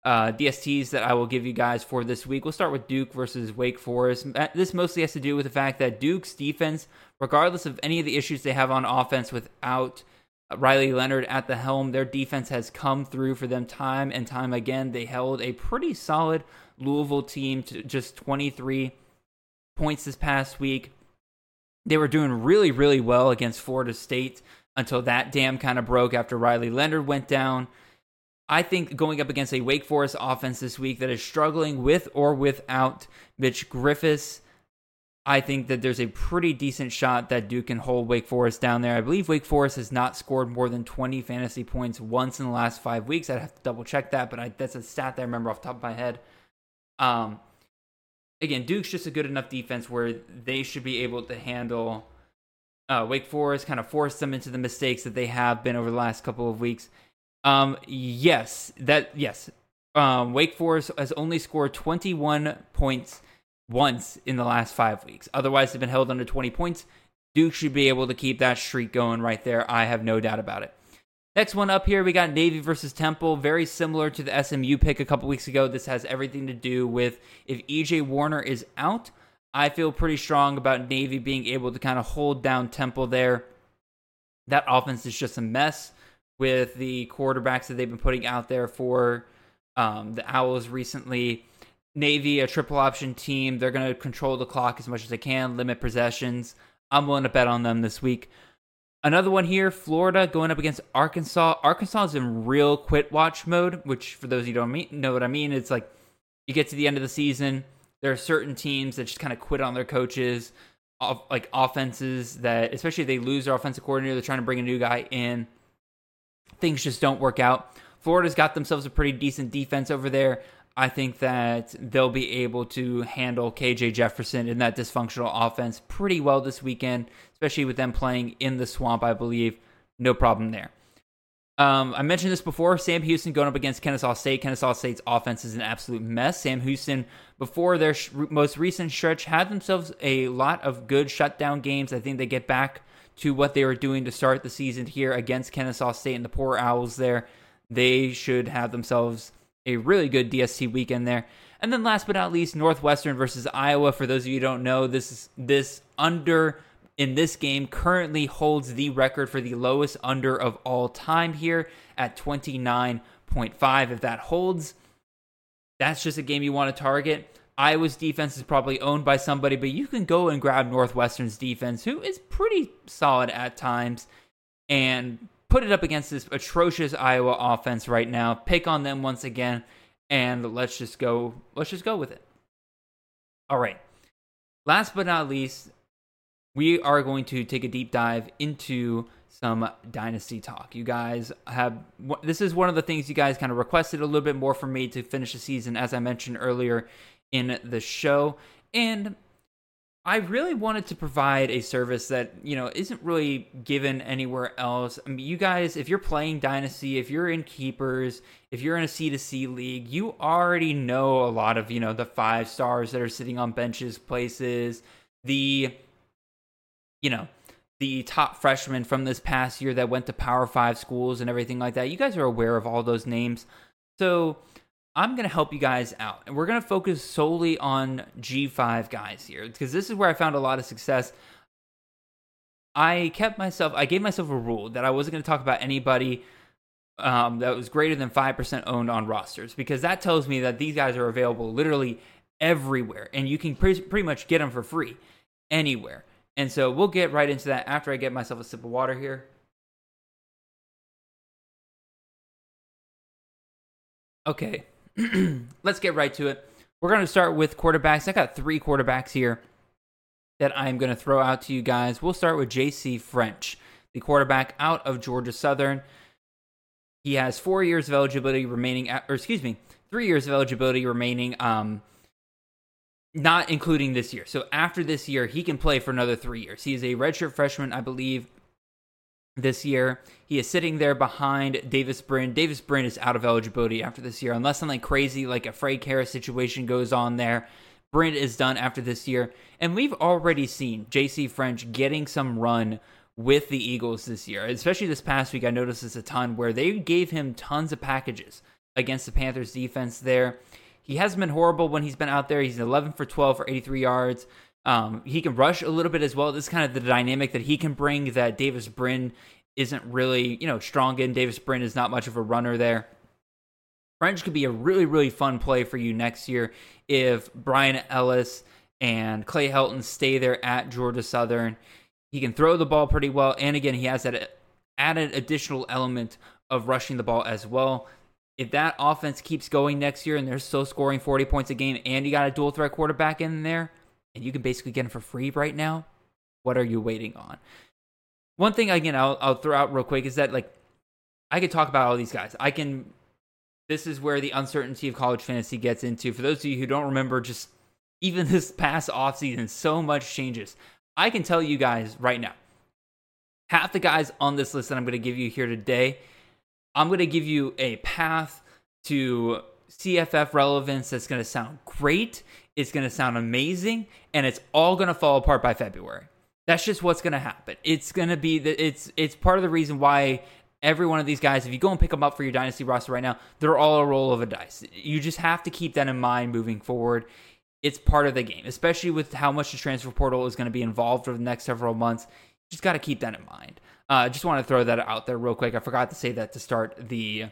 uh, DSTs that I will give you guys for this week. We'll start with Duke versus Wake Forest. This mostly has to do with the fact that Duke's defense, regardless of any of the issues they have on offense without Uh, Riley Leonard at the helm. Their defense has come through for them time and time again. They held a pretty solid Louisville team to just 23 points this past week. They were doing really, really well against Florida State. until that dam kind of broke after Riley Leonard went down. I think going up against a Wake Forest offense this week that is struggling with or without Mitch Griffis, I think that there's a pretty decent shot that Duke can hold Wake Forest down there. I believe Wake Forest has not scored more than 20 fantasy points once in the last five weeks. I'd have to double check that, but I, that's a stat that I remember off the top of my head. Um, again, Duke's just a good enough defense where they should be able to handle uh, Wake Forest, kind of force them into the mistakes that they have been over the last couple of weeks. Um, yes, that yes. Um, Wake Forest has only scored 21 points once in the last five weeks. Otherwise, they've been held under 20 points. Duke should be able to keep that streak going right there. I have no doubt about it. Next one up here, we got Navy versus Temple. Very similar to the SMU pick a couple weeks ago. This has everything to do with if EJ Warner is out. I feel pretty strong about Navy being able to kind of hold down Temple there. That offense is just a mess with the quarterbacks that they've been putting out there for um, the Owls recently. Navy, a triple option team, they're going to control the clock as much as they can, limit possessions. I'm willing to bet on them this week. Another one here, Florida going up against Arkansas. Arkansas is in real quit watch mode, which for those you don't know what I mean, it's like you get to the end of the season, there are certain teams that just kind of quit on their coaches, off, like offenses that, especially if they lose their offensive coordinator, they're trying to bring a new guy in. Things just don't work out. Florida's got themselves a pretty decent defense over there. I think that they'll be able to handle KJ Jefferson in that dysfunctional offense pretty well this weekend, especially with them playing in the swamp, I believe. No problem there. Um, I mentioned this before. Sam Houston going up against Kennesaw State. Kennesaw State's offense is an absolute mess. Sam Houston, before their sh- most recent stretch, had themselves a lot of good shutdown games. I think they get back to what they were doing to start the season here against Kennesaw State and the poor Owls there. They should have themselves a really good DST weekend there. And then last but not least, Northwestern versus Iowa. For those of you who don't know, this is this under in this game currently holds the record for the lowest under of all time here at 29.5. If that holds, that's just a game you want to target. Iowa's defense is probably owned by somebody, but you can go and grab Northwestern's defense, who is pretty solid at times, and put it up against this atrocious Iowa offense right now. Pick on them once again, and let's just go. Let's just go with it. All right. Last but not least, we are going to take a deep dive into some dynasty talk. You guys have this is one of the things you guys kind of requested a little bit more from me to finish the season, as I mentioned earlier in the show, and I really wanted to provide a service that, you know, isn't really given anywhere else. I mean, you guys, if you're playing Dynasty, if you're in Keepers, if you're in a C2C league, you already know a lot of, you know, the five stars that are sitting on benches places, the, you know, the top freshmen from this past year that went to Power Five schools and everything like that. You guys are aware of all those names. So, I'm going to help you guys out. And we're going to focus solely on G5 guys here because this is where I found a lot of success. I kept myself, I gave myself a rule that I wasn't going to talk about anybody um, that was greater than 5% owned on rosters because that tells me that these guys are available literally everywhere and you can pre- pretty much get them for free anywhere. And so we'll get right into that after I get myself a sip of water here. Okay, let's get right to it. We're going to start with quarterbacks. I got three quarterbacks here that I'm going to throw out to you guys. We'll start with JC French, the quarterback out of Georgia Southern. He has four years of eligibility remaining, or excuse me, three years of eligibility remaining, um, not including this year. So after this year, he can play for another three years. He is a redshirt freshman, I believe, this year. He is sitting there behind Davis Brin. Davis Brin is out of eligibility after this year, unless something crazy like a Frank Harris situation goes on there. Brin is done after this year. And we've already seen JC French getting some run with the Eagles this year. Especially this past week, I noticed this a ton where they gave him tons of packages against the Panthers defense there. He hasn't been horrible when he's been out there. He's 11 for 12 for 83 yards. Um, he can rush a little bit as well. This is kind of the dynamic that he can bring that Davis Brin isn't really, you know, strong in. Davis Brin is not much of a runner there. French could be a really, really fun play for you next year if Bryan Ellis and Clay Helton stay there at Georgia Southern. He can throw the ball pretty well. And again, he has that added additional element of rushing the ball as well. If that offense keeps going next year and they're still scoring 40 points a game and you got a dual threat quarterback in there and you can basically get them for free right now, what are you waiting on? One thing again I'll, I'll throw out real quick is that like I could talk about all these guys. I can this is where the uncertainty of college fantasy gets into. For those of you who don't remember, just even this past offseason, so much changes. I can tell you guys right now, half the guys on this list that I'm going to give you here today, I'm going to give you a path to CFF relevance that's going to sound great. It's going to sound amazing, and it's all going to fall apart by February. That's just what's going to happen. It's going to be that it's it's part of the reason why every one of these guys, if you go and pick them up for your dynasty roster right now, they're all a roll of a dice. You just have to keep that in mind moving forward. It's part of the game, especially with how much the transfer portal is going to be involved over the next several months. You just got to keep that in mind. I uh, just want to throw that out there real quick. I forgot to say that to start the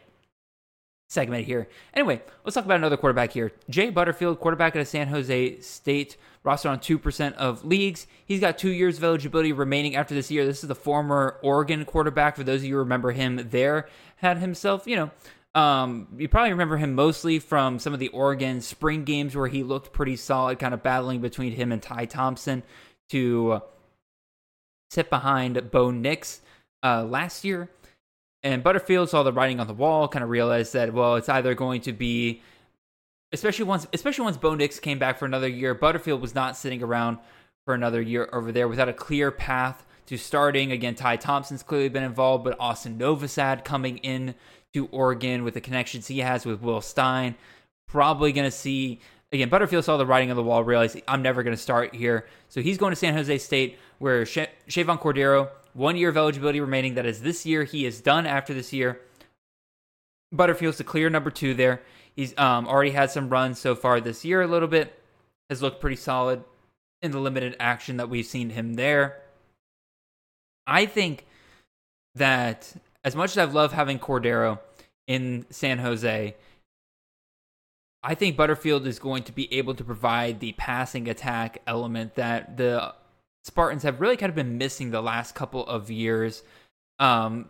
segment here. Anyway, let's talk about another quarterback here. Jay Butterfield, quarterback at San Jose State, roster on 2% of leagues. He's got two years of eligibility remaining after this year. This is the former Oregon quarterback. For those of you remember him there, had himself, you know, um, you probably remember him mostly from some of the Oregon spring games where he looked pretty solid, kind of battling between him and Ty Thompson to sit behind Bo Nix uh, last year. And Butterfield saw the writing on the wall, kind of realized that well, it's either going to be, especially once, especially once Bo Nix came back for another year. Butterfield was not sitting around for another year over there without a clear path to starting. Again, Ty Thompson's clearly been involved, but Austin Novosad coming in to Oregon with the connections he has with Will Stein, probably going to see again. Butterfield saw the writing on the wall, realized I'm never going to start here, so he's going to San Jose State, where Sh- Chevan Cordeiro one year of eligibility remaining. That is this year. He is done after this year. Butterfield's the clear number two there. He's um, already had some runs so far this year, a little bit. Has looked pretty solid in the limited action that we've seen him there. I think that as much as I've loved having Cordeiro in San Jose, I think Butterfield is going to be able to provide the passing attack element that the Spartans have really kind of been missing the last couple of years. Um,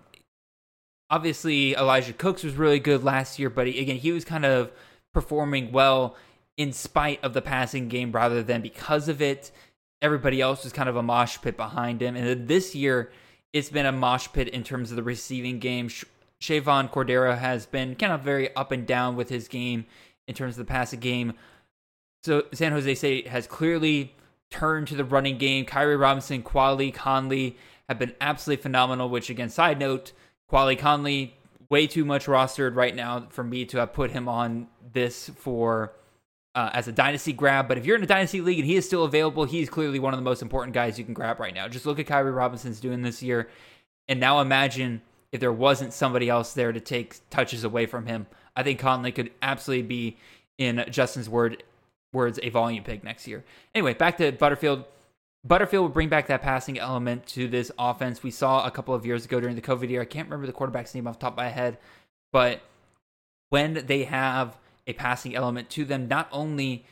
obviously, Elijah Cooks was really good last year, but he, again, he was kind of performing well in spite of the passing game rather than because of it. Everybody else was kind of a mosh pit behind him. And this year, it's been a mosh pit in terms of the receiving game. Chevan Cordeiro has been kind of very up and down with his game in terms of the passing game. So San Jose State has clearly turn to the running game. Kairee Robinson, Quali Conley have been absolutely phenomenal, which, again, side note, Quali Conley, way too much rostered right now for me to have put him on this for uh, as a dynasty grab. But if you're in a dynasty league and he is still available, he's clearly one of the most important guys you can grab right now. Just look at Kairee Robinson's doing this year. And now imagine if there wasn't somebody else there to take touches away from him. I think Conley could absolutely be, in Justin's word, words a volume pick next year. Anyway, back to Butterfield. Butterfield will bring back that passing element to this offense. We saw a couple of years ago during the COVID year. I can't remember the quarterback's name off the top of my head, but when they have a passing element to them, not only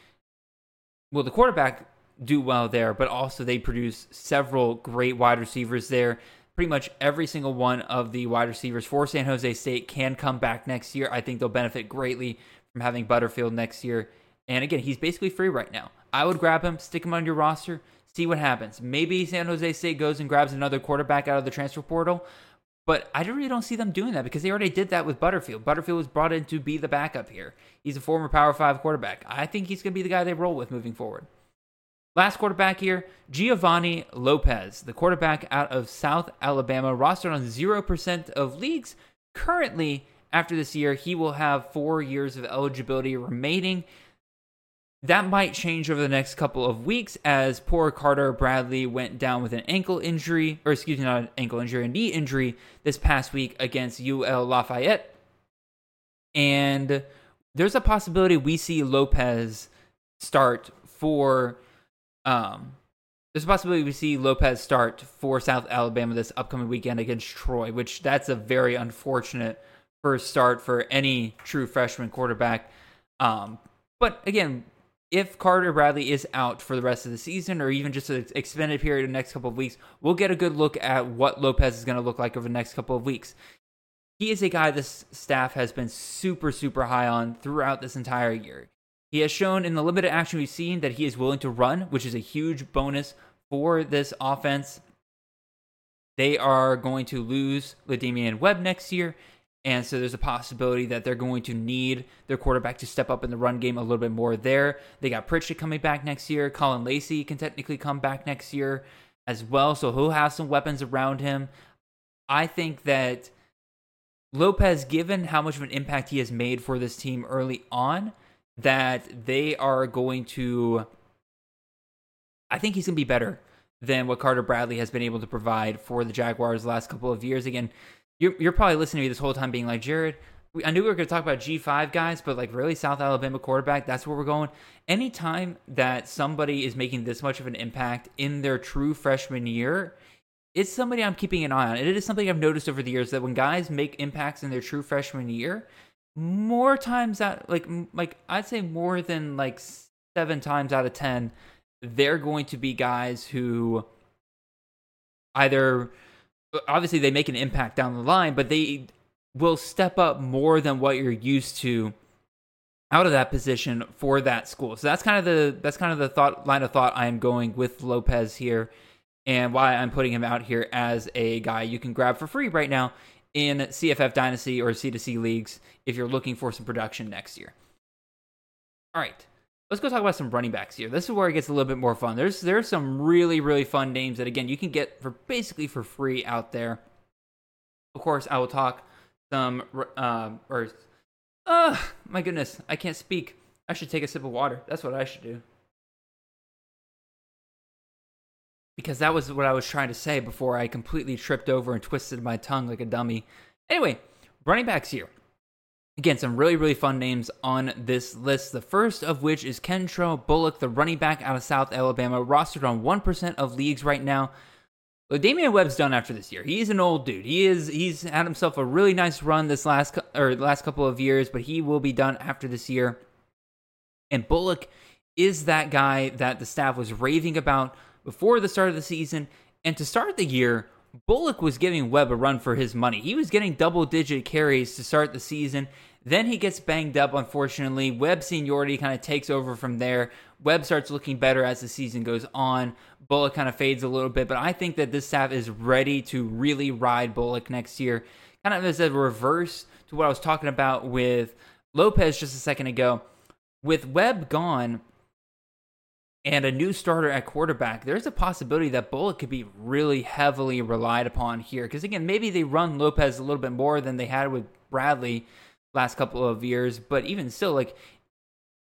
will the quarterback do well there, but also they produce several great wide receivers there. Pretty much every single one of the wide receivers for San Jose State can come back next year. I think they'll benefit greatly from having Butterfield next year. And again, he's basically free right now. I would grab him, stick him on your roster, see what happens. Maybe San Jose State goes and grabs another quarterback out of the transfer portal, but I really don't see them doing that because they already did that with Butterfield. Butterfield was brought in to be the backup here. He's a former Power 5 quarterback. I think he's going to be the guy they roll with moving forward. Last quarterback here, Giovanni Lopez, the quarterback out of South Alabama, rostered on 0% of leagues. Currently, after this year, he will have four years of eligibility remaining. That might change over the next couple of weeks as poor Carter Bradley went down with an ankle injury, or excuse me, not an ankle injury, a knee injury this past week against UL Lafayette. And there's a possibility we see Lopez start for um there's a possibility we see Lopez start for South Alabama this upcoming weekend against Troy, which that's a very unfortunate first start for any true freshman quarterback. Um, but again, if Carter Bradley is out for the rest of the season or even just an extended period of the next couple of weeks, we'll get a good look at what Lopez is going to look like over the next couple of weeks. He is a guy this staff has been super, super high on throughout this entire year. He has shown in the limited action we've seen that he is willing to run, which is a huge bonus for this offense. They are going to lose La'Damian Webb next year, and so there's a possibility that they're going to need their quarterback to step up in the run game a little bit more there. They got Pritchett coming back next year. Caullin Lacy can technically come back next year as well, so he'll have some weapons around him. I think that Lopez, given how much of an impact he has made for this team early on, that they are going to. I think he's going to be better than what Carter Bradley has been able to provide for the Jaguars the last couple of years. Again, you're, you're probably listening to me this whole time being like, Jared, I knew we were going to talk about G5 guys, but like really South Alabama quarterback, that's where we're going. Anytime that somebody is making this much of an impact in their true freshman year, it's somebody I'm keeping an eye on. And it is something I've noticed over the years that when guys make impacts in their true freshman year, more times out like like I'd say more than like 7 times out of 10 they're going to be guys who either obviously they make an impact down the line, but they will step up more than what you're used to out of that position for that school. So that's kind of the that's kind of the thought line of thought I am going with Lopez here and why I'm putting him out here as a guy you can grab for free right now in CFF Dynasty or C2C leagues if you're looking for some production next year. All right. Let's go talk about some running backs here. This is where it gets a little bit more fun. There's there's some really really fun names that again you can get for basically for free out there. Of course, I will talk some uh, or uh my goodness, I can't speak. I should take a sip of water. That's what I should do. Because that was what I was trying to say before I completely tripped over and twisted my tongue like a dummy. Anyway, running backs here. Again, some really, really fun names on this list. The first of which is Kentrell Bullock, the running back out of South Alabama, rostered on 1% of leagues right now. Well, Damian Webb's done after this year. He's an old dude. He is he's had himself a really nice run this last or last couple of years, but he will be done after this year. And Bullock is that guy that the staff was raving about before the start of the season. And to start the year, Bullock was giving Webb a run for his money. He was getting double digit carries to start the season. Then he gets banged up, unfortunately. Webb seniority kind of takes over from there. Webb starts looking better as the season goes on. Bullock kind of fades a little bit, but I think that this staff is ready to really ride Bullock next year. Kind of as a reverse to what I was talking about with Lopez just a second ago. With Webb gone, and a new starter at quarterback, there's a possibility that Bullock could be really heavily relied upon here. Because again, maybe they run Lopez a little bit more than they had with Bradley last couple of years, but even still, like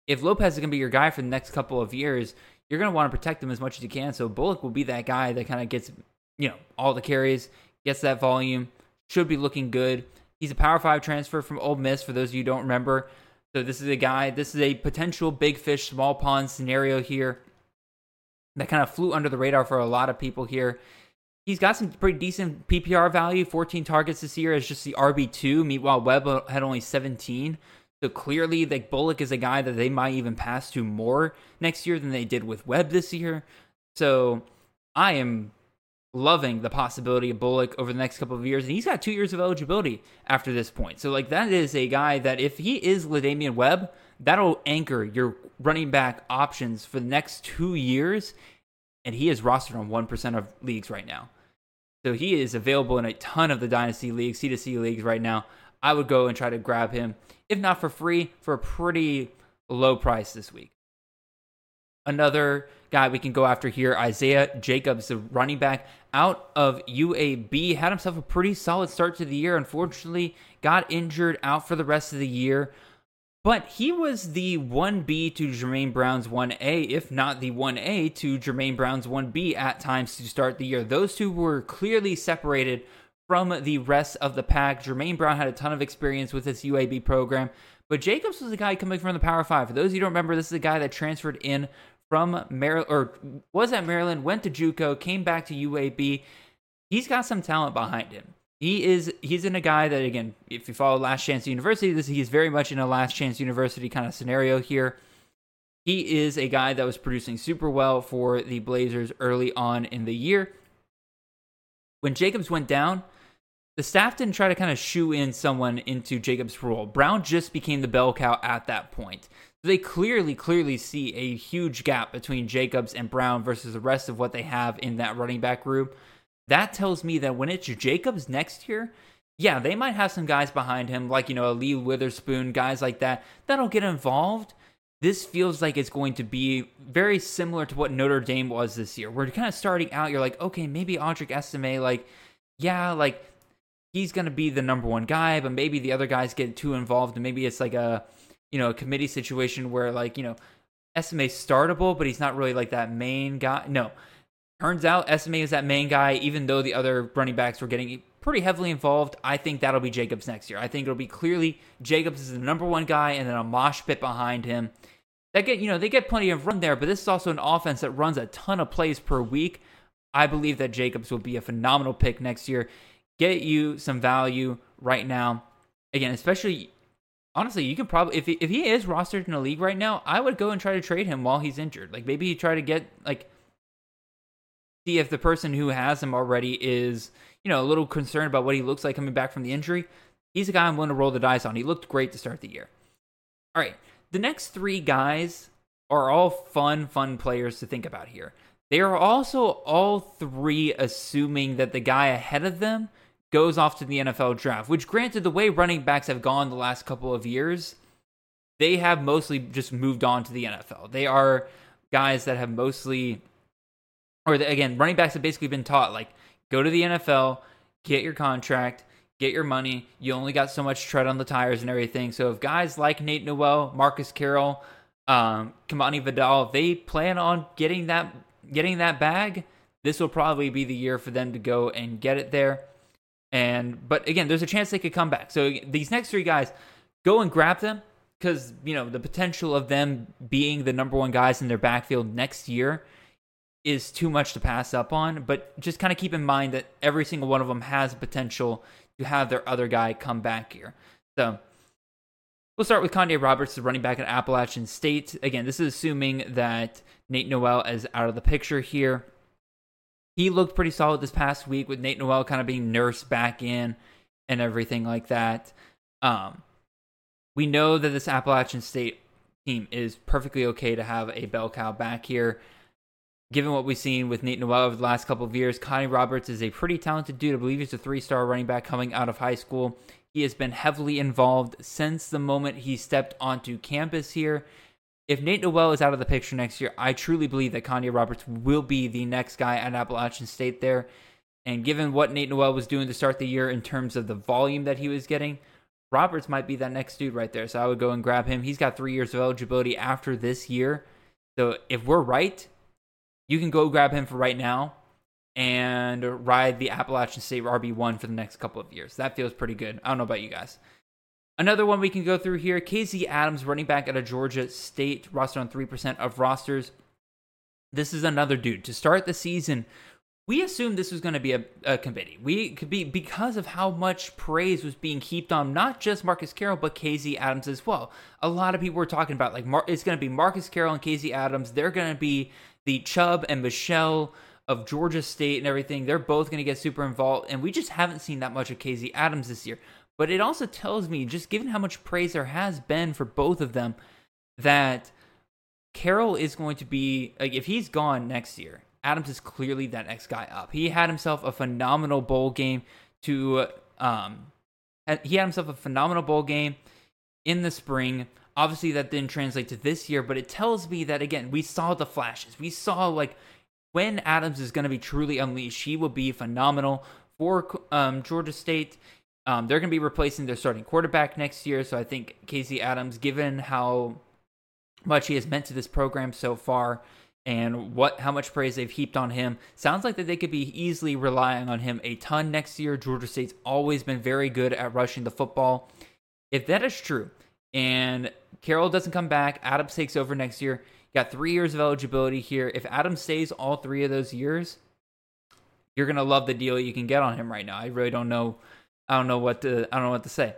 if Lopez is going to be your guy for the next couple of years, you're going to want to protect him as much as you can. So Bullock will be that guy that kind of gets, you know, all the carries, gets that volume, should be looking good. He's a Power Five transfer from Ole Miss. For those of you don't remember, so this is a guy, this is a potential big fish, small pond scenario here that kind of flew under the radar for a lot of people here. He's got some pretty decent PPR value, 14 targets this year as just the RB2. Meanwhile, Webb had only 17. So clearly, like Bullock is a guy that they might even pass to more next year than they did with Webb this year. So I am loving the possibility of Bullock over the next couple of years. And he's got two years of eligibility after this point. So, like, that is a guy that if he is La'Damian Webb, that'll anchor your running back options for the next two years. And he is rostered on 1% of leagues right now. So he is available in a ton of the Dynasty leagues, C2C leagues right now. I would go and try to grab him, if not for free, for a pretty low price this week. Another guy we can go after here, Isaiah Jacobs, the running back out of UAB, had himself a pretty solid start to the year. Unfortunately, got injured out for the rest of the year. But he was the 1B to Jermaine Brown's 1A, if not the 1A to Jermaine Brown's 1B at times to start the year. Those two were clearly separated from the rest of the pack. Jermaine Brown had a ton of experience with his UAB program, but Jacobs was a guy coming from the Power Five. For those of you who don't remember, this is a guy that transferred in from Maryland or was at Maryland, went to JUCO, came back to UAB. He's got some talent behind him. He is he's in a guy that again, if you follow Last Chance University, this he's very much in a Last Chance University kind of scenario here. He is a guy that was producing super well for the Blazers early on in the year. When Jacobs went down, the staff didn't try to kind of shoe in someone into Jacobs' role. Brown just became the bell cow at that point. They clearly, clearly see a huge gap between Jacobs and Brown versus the rest of what they have in that running back group. That tells me that when it's Jacobs next year, yeah, they might have some guys behind him, like, you know, a Lee Witherspoon, guys like that, that'll get involved. This feels like it's going to be very similar to what Notre Dame was this year. We're kind of starting out, you're like, okay, maybe Audric Estime, like, yeah, like, he's going to be the number one guy, but maybe the other guys get too involved, and maybe it's like a, you know, a committee situation where, like, you know, Estime startable, but he's not really like that main guy. No. Turns out Estime is that main guy, even though the other running backs were getting pretty heavily involved. I think that'll be Jacobs next year. I think it'll be clearly Jacobs is the number one guy and then a mosh pit behind him. That get you know, they get plenty of run there, but this is also an offense that runs a ton of plays per week. I believe that Jacobs will be a phenomenal pick next year. Get you some value right now. Again, especially honestly, you can probably if he, if he is rostered in a league right now, I would go and try to trade him while he's injured. Like maybe you try to get like see if the person who has him already is you know, a little concerned about what he looks like coming back from the injury, he's a guy I'm willing to roll the dice on. He looked great to start the year. All right, the next three guys are all fun, fun players to think about here. They are also all three assuming that the guy ahead of them goes off to the NFL draft, which, granted, the way running backs have gone the last couple of years, they have mostly just moved on to the NFL. They are guys that have mostly, or again, running backs have basically been taught like, Go to the NFL, get your contract, get your money. You only got so much tread on the tires and everything. So if guys like Nate Noel, Marcus Carroll, um, Kamani Vidal, they plan on getting that getting that bag, this will probably be the year for them to go and get it there. And but again, there's a chance they could come back. So these next three guys, go and grab them because you know the potential of them being the number one guys in their backfield next year is too much to pass up on. But just kind of keep in mind that every single one of them has potential to have their other guy come back here. So we'll start with Kanye Roberts, the running back at Appalachian State. Again, this is assuming that Nate Noel is out of the picture here. He looked pretty solid this past week with Nate Noel kind of being nursed back in and everything like that. Um, we know that this Appalachian State team is perfectly okay to have a bell cow back here given what we've seen with Nate Noel over the last couple of years, Kanye Roberts is a pretty talented dude. I believe he's a three star running back coming out of high school. He has been heavily involved since the moment he stepped onto campus here. If Nate Noel is out of the picture next year, I truly believe that Kanye Roberts will be the next guy at Appalachian State there. And given what Nate Noel was doing to start the year in terms of the volume that he was getting, Roberts might be that next dude right there. So I would go and grab him. He's got three years of eligibility after this year. So if we're right, you can go grab him for right now and ride the Appalachian State RB1 for the next couple of years. That feels pretty good. I don't know about you guys. Another one we can go through here Casey Adams, running back at a Georgia State, roster on 3% of rosters. This is another dude. To start the season, we assumed this was going to be a, a, committee. We could be because of how much praise was being heaped on not just Marcus Carroll but Casey Adams as well. A lot of people were talking about like Mar- it's going to be Marcus Carroll and Casey Adams. They're going to be the Chubb and Michel of Georgia State and everything, they're both going to get super involved. And we just haven't seen that much of Casey Adams this year. But it also tells me, just given how much praise there has been for both of them, that Carroll is going to be, like, if he's gone next year, Adams is clearly that next guy up. He had himself a phenomenal bowl game to, um, he had himself a phenomenal bowl game in the spring. Obviously, that didn't translate to this year, but it tells me that again, we saw the flashes. We saw like when Adams is going to be truly unleashed, he will be phenomenal for um, Georgia State. Um, they're going to be replacing their starting quarterback next year, so I think Casey Adams, given how much he has meant to this program so far and what how much praise they've heaped on him, sounds like that they could be easily relying on him a ton next year. Georgia State's always been very good at rushing the football. If that is true, and Carroll doesn't come back. Adams takes over next year. got three years of eligibility here. If Adams stays all three of those years, you're gonna love the deal you can get on him right now. I really don't know. I don't know what to. I don't know what to say.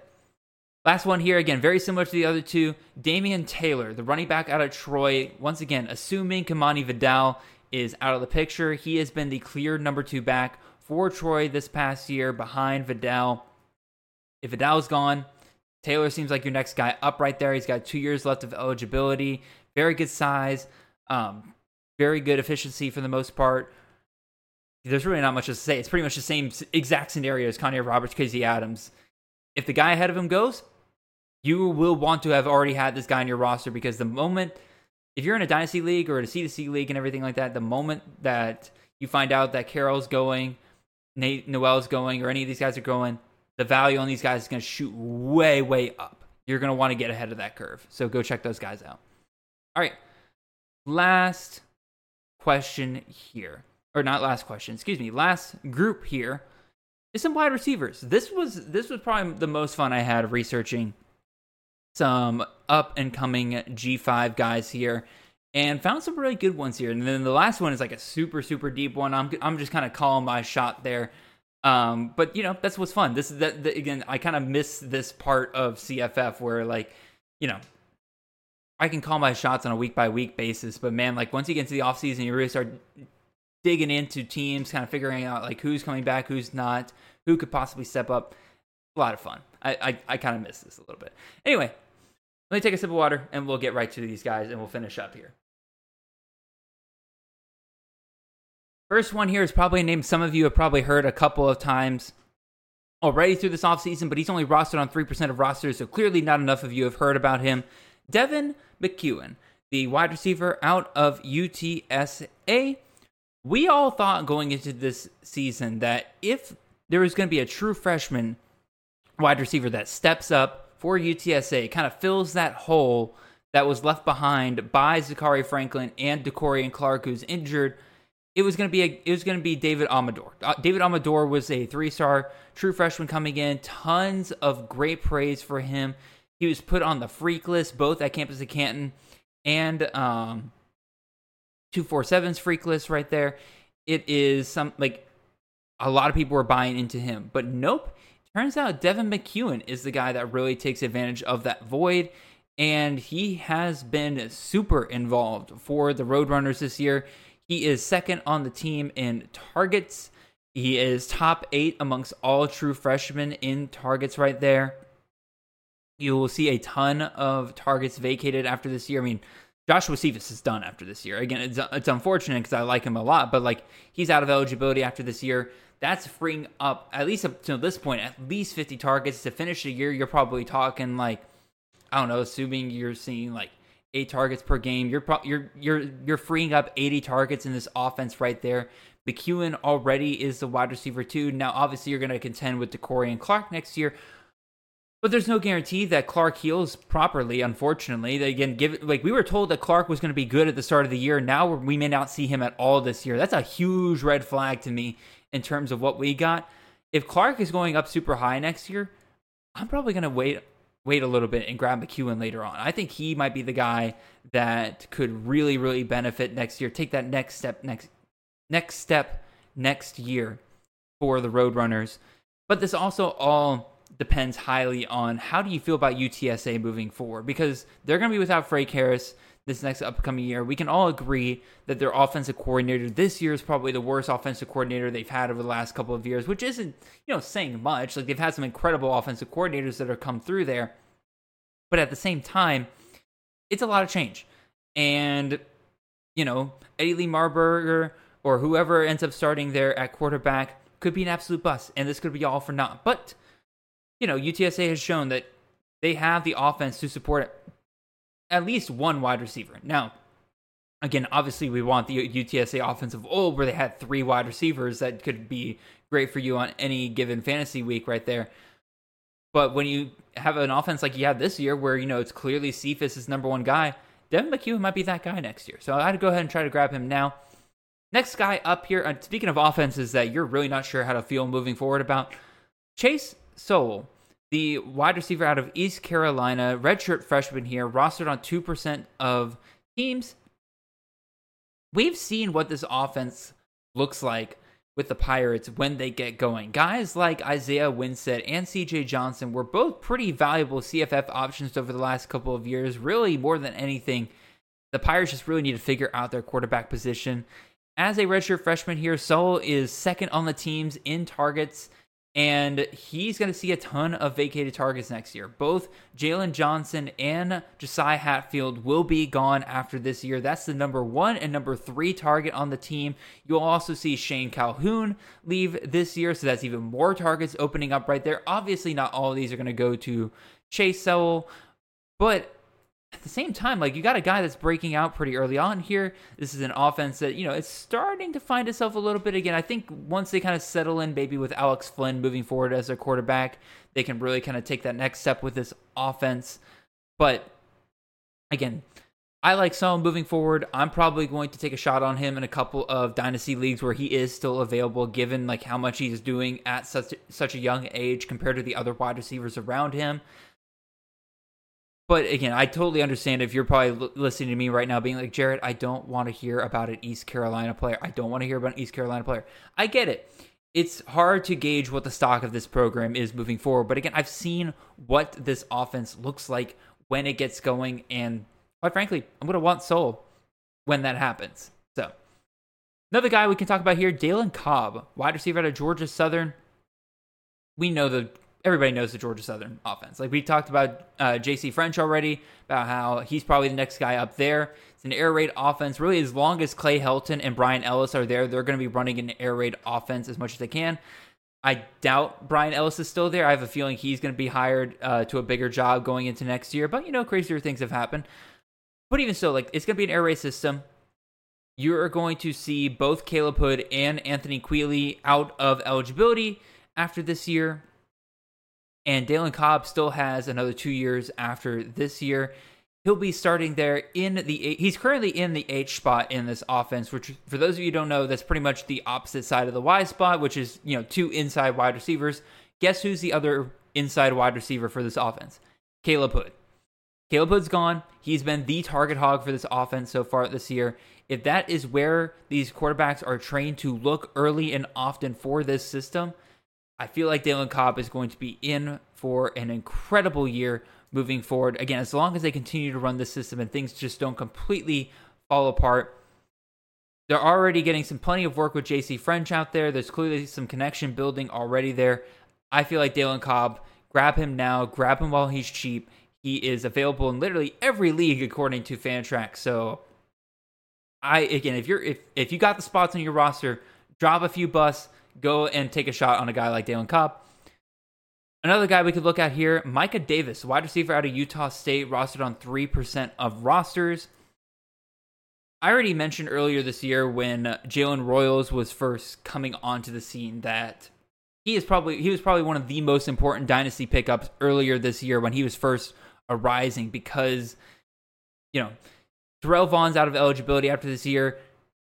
Last one here, again, very similar to the other two. Damian Taylor, the running back out of Troy. Once again, assuming Kamani Vidal is out of the picture, he has been the clear number two back for Troy this past year behind Vidal. If Vidal's gone, Taylor seems like your next guy up right there. He's got two years left of eligibility. Very good size, um, very good efficiency for the most part. There's really not much to say. It's pretty much the same exact scenario as Kanye Roberts, Casey Adams. If the guy ahead of him goes, you will want to have already had this guy in your roster because the moment, if you're in a dynasty league or a C2C league and everything like that, the moment that you find out that Carroll's going, Nate Noel's going, or any of these guys are going, the value on these guys is going to shoot way, way up. You're going to want to get ahead of that curve. So go check those guys out. All right. Last question here. Or not last question, excuse me. Last group here is some wide receivers. This was this was probably the most fun I had researching some up and coming G5 guys here and found some really good ones here. And then the last one is like a super super deep one. I'm I'm just kind of calling my shot there. Um, but you know that's what's fun. This is that, that again. I kind of miss this part of CFF where like you know I can call my shots on a week by week basis. But man, like once you get into the off season, you really start digging into teams, kind of figuring out like who's coming back, who's not, who could possibly step up. A lot of fun. I I, I kind of miss this a little bit. Anyway, let me take a sip of water and we'll get right to these guys and we'll finish up here. First one here is probably a name some of you have probably heard a couple of times already through this offseason, but he's only rostered on 3% of rosters, so clearly not enough of you have heard about him. Devin McCuin, the wide receiver out of UTSA. We all thought going into this season that if there was going to be a true freshman wide receiver that steps up for UTSA, kind of fills that hole that was left behind by Zakhari Franklin and De'Corian Clark, who's injured it was going to be a, it was going to be David Amador. Uh, David Amador was a three-star true freshman coming in. Tons of great praise for him. He was put on the freak list both at campus of Canton and um 247's freak list right there. It is some like a lot of people were buying into him, but nope. Turns out Devin McCuin is the guy that really takes advantage of that void and he has been super involved for the Roadrunners this year. He is second on the team in targets. He is top eight amongst all true freshmen in targets right there. You will see a ton of targets vacated after this year. I mean, Joshua Cephas is done after this year. Again, it's, it's unfortunate because I like him a lot, but like he's out of eligibility after this year. That's freeing up at least up to this point at least 50 targets to finish the year. You're probably talking like I don't know, assuming you're seeing like eight targets per game. You're pro- you're you're you're freeing up 80 targets in this offense right there. McCuin already is the wide receiver too. Now, obviously, you're going to contend with De'Corian Clark next year, but there's no guarantee that Clark heals properly. Unfortunately, again, give like we were told that Clark was going to be good at the start of the year. Now we may not see him at all this year. That's a huge red flag to me in terms of what we got. If Clark is going up super high next year, I'm probably going to wait wait a little bit and grab McCuin later on. I think he might be the guy that could really, really benefit next year. Take that next step next next step next year for the Roadrunners. But this also all depends highly on how do you feel about UTSA moving forward because they're going to be without Frank Harris this next upcoming year. We can all agree that their offensive coordinator this year is probably the worst offensive coordinator they've had over the last couple of years, which isn't, you know, saying much. Like they've had some incredible offensive coordinators that have come through there. But at the same time, it's a lot of change. And, you know, Eddie Lee Marburger or whoever ends up starting there at quarterback could be an absolute bust. And this could be all for naught. But, you know, UTSA has shown that they have the offense to support at least one wide receiver. Now, again, obviously, we want the UTSA offensive old where they had three wide receivers that could be great for you on any given fantasy week right there. But when you have an offense like you have this year, where you know it's clearly Cephas is number one guy, Devin McCuin might be that guy next year. So I had to go ahead and try to grab him now. Next guy up here, uh, speaking of offenses that you're really not sure how to feel moving forward about, Chase Sowell the wide receiver out of East Carolina, redshirt freshman here, rostered on 2% of teams. We've seen what this offense looks like with the Pirates when they get going. Guys like Isaiah Winstead and CJ Johnson were both pretty valuable CFF options over the last couple of years. Really, more than anything, the Pirates just really need to figure out their quarterback position. As a redshirt freshman here, Sowell is second on the teams in targets and he's going to see a ton of vacated targets next year. Both Jalen Johnson and Josiah Hatfield will be gone after this year. That's the number one and number three target on the team. You'll also see Shane Calhoun leave this year, so that's even more targets opening up right there. Obviously, not all of these are going to go to Chase Sowell, but at the same time, like you got a guy that's breaking out pretty early on here. This is an offense that, you know, it's starting to find itself a little bit again. I think once they kind of settle in, maybe with Alex Flinn moving forward as their quarterback, they can really kind of take that next step with this offense. But again, I like Sowell moving forward. I'm probably going to take a shot on him in a couple of dynasty leagues where he is still available, given like how much he's doing at such such a young age compared to the other wide receivers around him. But again, I totally understand if you're probably listening to me right now being like, Jared, I don't want to hear about an East Carolina player. I don't want to hear about an East Carolina player. I get it. It's hard to gauge what the stock of this program is moving forward. But again, I've seen what this offense looks like when it gets going. And quite frankly, I'm going to want Sowell when that happens. So, another guy we can talk about here, Dalen Cobb, wide receiver out of Georgia Southern. We know the everybody knows the Georgia Southern offense. Like we talked about uh, J.C. French already, about how he's probably the next guy up there. It's an air raid offense. Really, as long as Clay Helton and Bryan Ellis are there, they're going to be running an air raid offense as much as they can. I doubt Bryan Ellis is still there. I have a feeling he's going to be hired uh, to a bigger job going into next year. But you know, crazier things have happened. But even so, like it's going to be an air raid system. You are going to see both Khaleb Hood and Anthony Queeley out of eligibility after this year. And Dalen Cobb still has another two years after this year. He'll be starting there in the. He's currently in the H spot in this offense, which, for those of you don't know, that's pretty much the opposite side of the Y spot, which is you know two inside wide receivers. Guess who's the other inside wide receiver for this offense? Khaleb Hood. Khaleb Hood's gone. He's been the target hog for this offense so far this year. If that is where these quarterbacks are trained to look early and often for this system, I feel like Dalen Cobb is going to be in for an incredible year moving forward. Again, as long as they continue to run the system and things just don't completely fall apart. They're already getting some plenty of work with JC French out there. There's clearly some connection building already there. I feel like Dalen Cobb, grab him now, grab him while he's cheap. He is available in literally every league according to Fantrax. So I again, if you're if if you got the spots on your roster, drop a few busts go and take a shot on a guy like Dalen Cobb. Another guy we could look at here, Micah Davis, wide receiver out of Utah State, rostered on 3% of rosters. I already mentioned earlier this year when Jalen Royals was first coming onto the scene that he is probably he was probably one of the most important dynasty pickups earlier this year when he was first arising because you know Terrell Vaughn's out of eligibility after this year.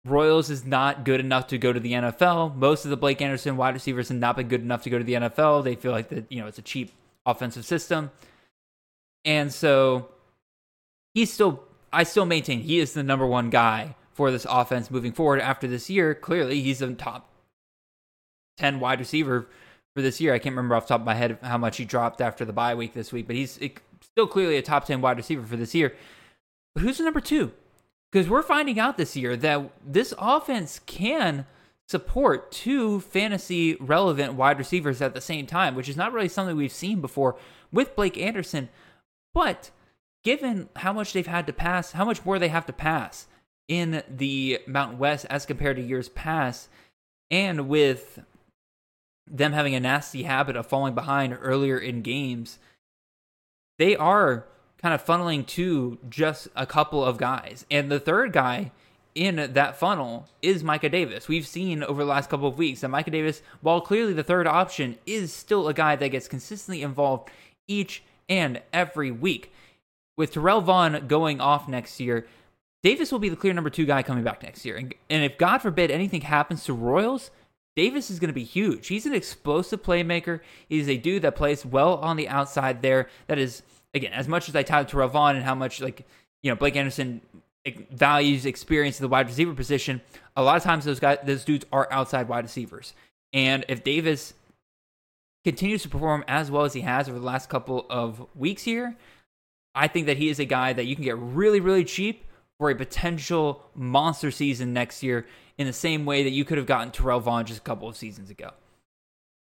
Royals is not good enough to go to the NFL. Most of the Blake Anderson wide receivers have not been good enough to go to the NFL. They feel like that you know it's a cheap offensive system, and so he's still. I still maintain he is the number one guy for this offense moving forward after this year. Clearly, he's a top ten wide receiver for this year. I can't remember off the top of my head how much he dropped after the bye week this week, but he's still clearly a top ten wide receiver for this year. But who's the number two? Because we're finding out this year that this offense can support two fantasy relevant wide receivers at the same time, which is not really something we've seen before with Blake Anderson. But given how much they've had to pass, how much more they have to pass in the Mountain West as compared to years past, and with them having a nasty habit of falling behind earlier in games, they are kind of funneling to just a couple of guys. And the third guy in that funnel is Micah Davis. We've seen over the last couple of weeks that Micah Davis, while clearly the third option, is still a guy that gets consistently involved each and every week. With Terrell Vaughn going off next year, Davis will be the clear number two guy coming back next year. And, and if God forbid anything happens to Royals, Davis is going to be huge. He's an explosive playmaker. He's a dude that plays well on the outside there. That is again, as much as I touted Terrell Vaughn and how much like you know Blake Anderson values experience in the wide receiver position, a lot of times those guys, those dudes are outside wide receivers. And if Davis continues to perform as well as he has over the last couple of weeks here, I think that he is a guy that you can get really, really cheap for a potential monster season next year in the same way that you could have gotten Terrell Vaughn just a couple of seasons ago.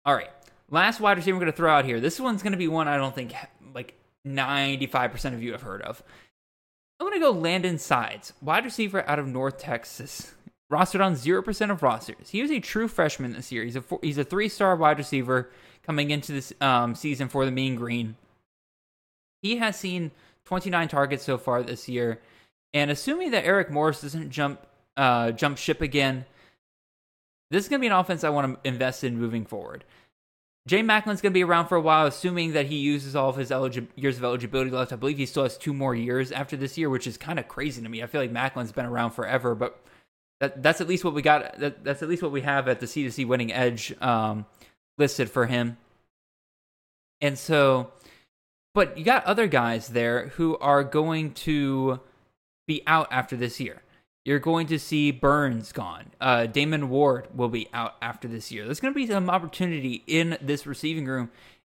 All right. Last wide receiver I'm going to throw out here. This one's going to be one I don't think 95% of you have heard of. I'm going to go Landon Sides, wide receiver out of North Texas. Rostered on 0% of rosters. He was a true freshman this year. He's a, four, he's a three star wide receiver coming into this um, season for the Mean Green. He has seen 29 targets so far this year. And assuming that Eric Morris doesn't jump uh, jump ship again, this is going to be an offense I want to invest in moving forward. Jay Maclin's going to be around for a while, assuming that he uses all of his years of eligibility left. I believe he still has two more years after this year, which is kind of crazy to me. I feel like Maclin's been around forever, but that, that's at least what we got. That, that's at least what we have at the C2C winning edge um, listed for him. And so, but you got other guys there who are going to be out after this year. You're going to see Burns gone. Uh, Damon Ward will be out after this year. There's going to be some opportunity in this receiving room.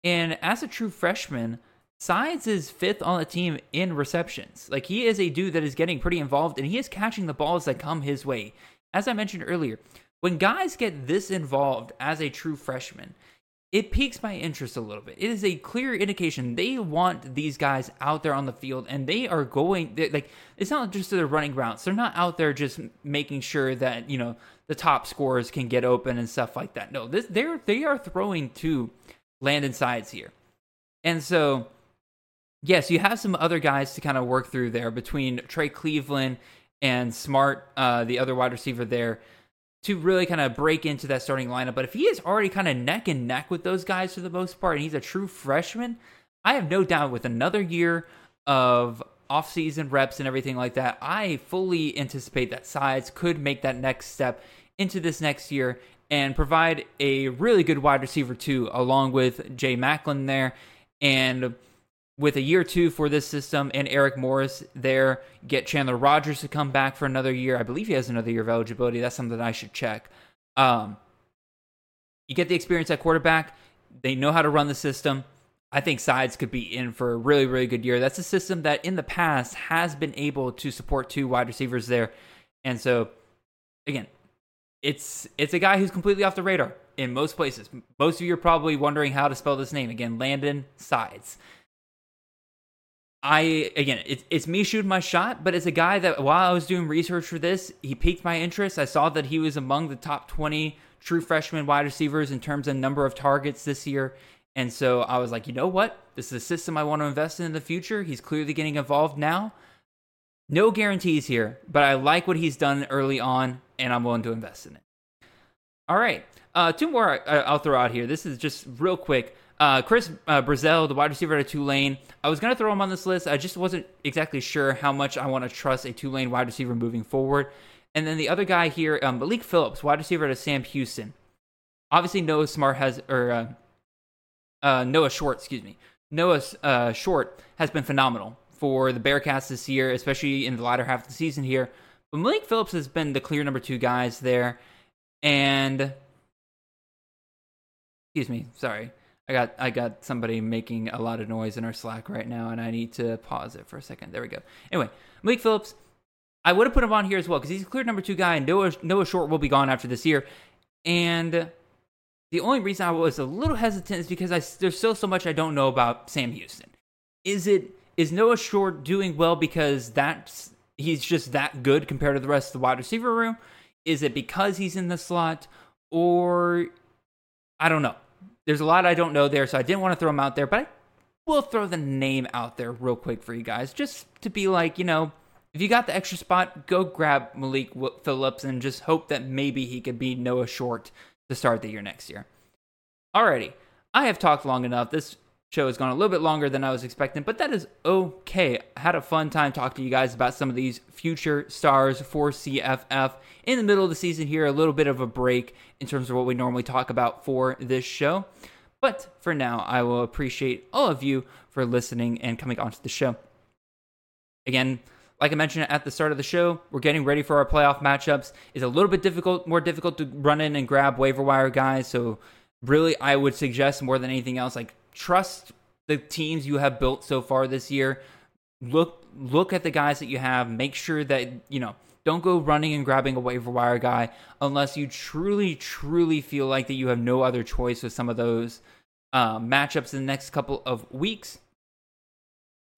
And as a true freshman, Sides is fifth on the team in receptions. Like he is a dude that is getting pretty involved and he is catching the balls that come his way. As I mentioned earlier, when guys get this involved as a true freshman, it piques my interest a little bit. It is a clear indication they want these guys out there on the field, and they are going like it's not just their running routes. They're not out there just making sure that you know the top scorers can get open and stuff like that. No, this they're they are throwing to Landon Sides here, and so yes, you have some other guys to kind of work through there between Trey Cleveland and Smart, uh, the other wide receiver there to really kind of break into that starting lineup. But if he is already kind of neck and neck with those guys for the most part, and he's a true freshman, I have no doubt with another year of offseason reps and everything like that, I fully anticipate that Sides could make that next step into this next year and provide a really good wide receiver too, along with Jay Maclin there. And with a year two for this system and Eric Morris there, get Chandler Rogers to come back for another year. I believe he has another year of eligibility. That's something that I should check. Um, you get the experience at quarterback. They know how to run the system. I think Sides could be in for a really, really good year. That's a system that in the past has been able to support two wide receivers there. And so, again, it's it's a guy who's completely off the radar in most places. Most of you are probably wondering how to spell this name. Again, Landon Sides. I again, it's it's me shooting my shot, but it's a guy that while I was doing research for this, he piqued my interest. I saw that he was among the top twenty true freshman wide receivers in terms of number of targets this year, and so I was like, you know what, this is a system I want to invest in in the future. He's clearly getting involved now. No guarantees here, but I like what he's done early on, and I'm willing to invest in it. All right, uh, two more I'll throw out here. This is just real quick. Uh, Chris uh, Brazzell, the wide receiver at Tulane. I was going to throw him on this list. I just wasn't exactly sure how much I want to trust a Tulane wide receiver moving forward. And then the other guy here, um, Malik Phillips, wide receiver at Sam Houston. Obviously, Noah Smart has, or uh, uh, Noah Short, excuse me. Noah uh, Short has been phenomenal for the Bearkats this year, especially in the latter half of the season here. But Malik Phillips has been the clear number two guys there. And, excuse me, sorry. I got I got somebody making a lot of noise in our Slack right now, and I need to pause it for a second. There we go. Anyway, Malik Phillips, I would have put him on here as well because he's a clear number two guy, and Noah Noah Short will be gone after this year. And the only reason I was a little hesitant is because I, there's still so much I don't know about Sam Houston. Is it is Noah Short doing well because that's he's just that good compared to the rest of the wide receiver room? Is it because he's in the slot, or I don't know there's a lot I don't know there, so I didn't want to throw him out there, but I will throw the name out there real quick for you guys, just to be like, you know, if you got the extra spot, go grab Malik Phillips and just hope that maybe he could be Noah Short to start the year next year. Alrighty, I have talked long enough. This show has gone a little bit longer than I was expecting, but that is okay. I had a fun time talking to you guys about some of these future stars for CFF in the middle of the season here, a little bit of a break in terms of what we normally talk about for this show. But for now, I will appreciate all of you for listening and coming onto the show. Again, like I mentioned at the start of the show, we're getting ready for our playoff matchups. It's a little bit difficult, more difficult to run in and grab waiver wire guys. So, really, I would suggest more than anything else, like trust the teams you have built so far this year. Look, look at the guys that you have. Make sure that you know. Don't go running and grabbing a waiver wire guy unless you truly, truly feel like that you have no other choice with some of those uh, matchups in the next couple of weeks.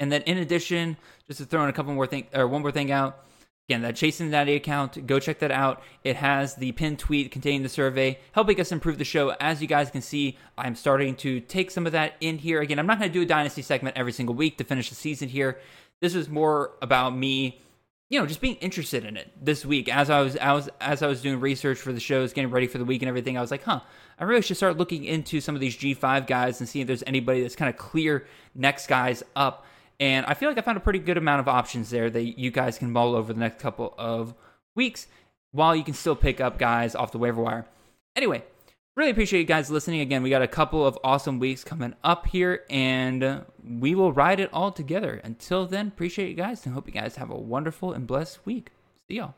And then in addition, just to throw in a couple more thing or one more thing out, again, that Chasing the Natty account, go check that out. It has the pinned tweet containing the survey, helping us improve the show. As you guys can see, I'm starting to take some of that in here. Again, I'm not going to do a dynasty segment every single week to finish the season here. This is more about me, you know, just being interested in it this week. As I was, I was as I was doing research for the shows, getting ready for the week and everything, I was like, huh, I really should start looking into some of these G5 guys and see if there's anybody that's kind of clear next guys up and I feel like I found a pretty good amount of options there that you guys can mull over the next couple of weeks while you can still pick up guys off the waiver wire. Anyway, really appreciate you guys listening. Again, we got a couple of awesome weeks coming up here, and we will ride it all together. Until then, appreciate you guys and hope you guys have a wonderful and blessed week. See y'all.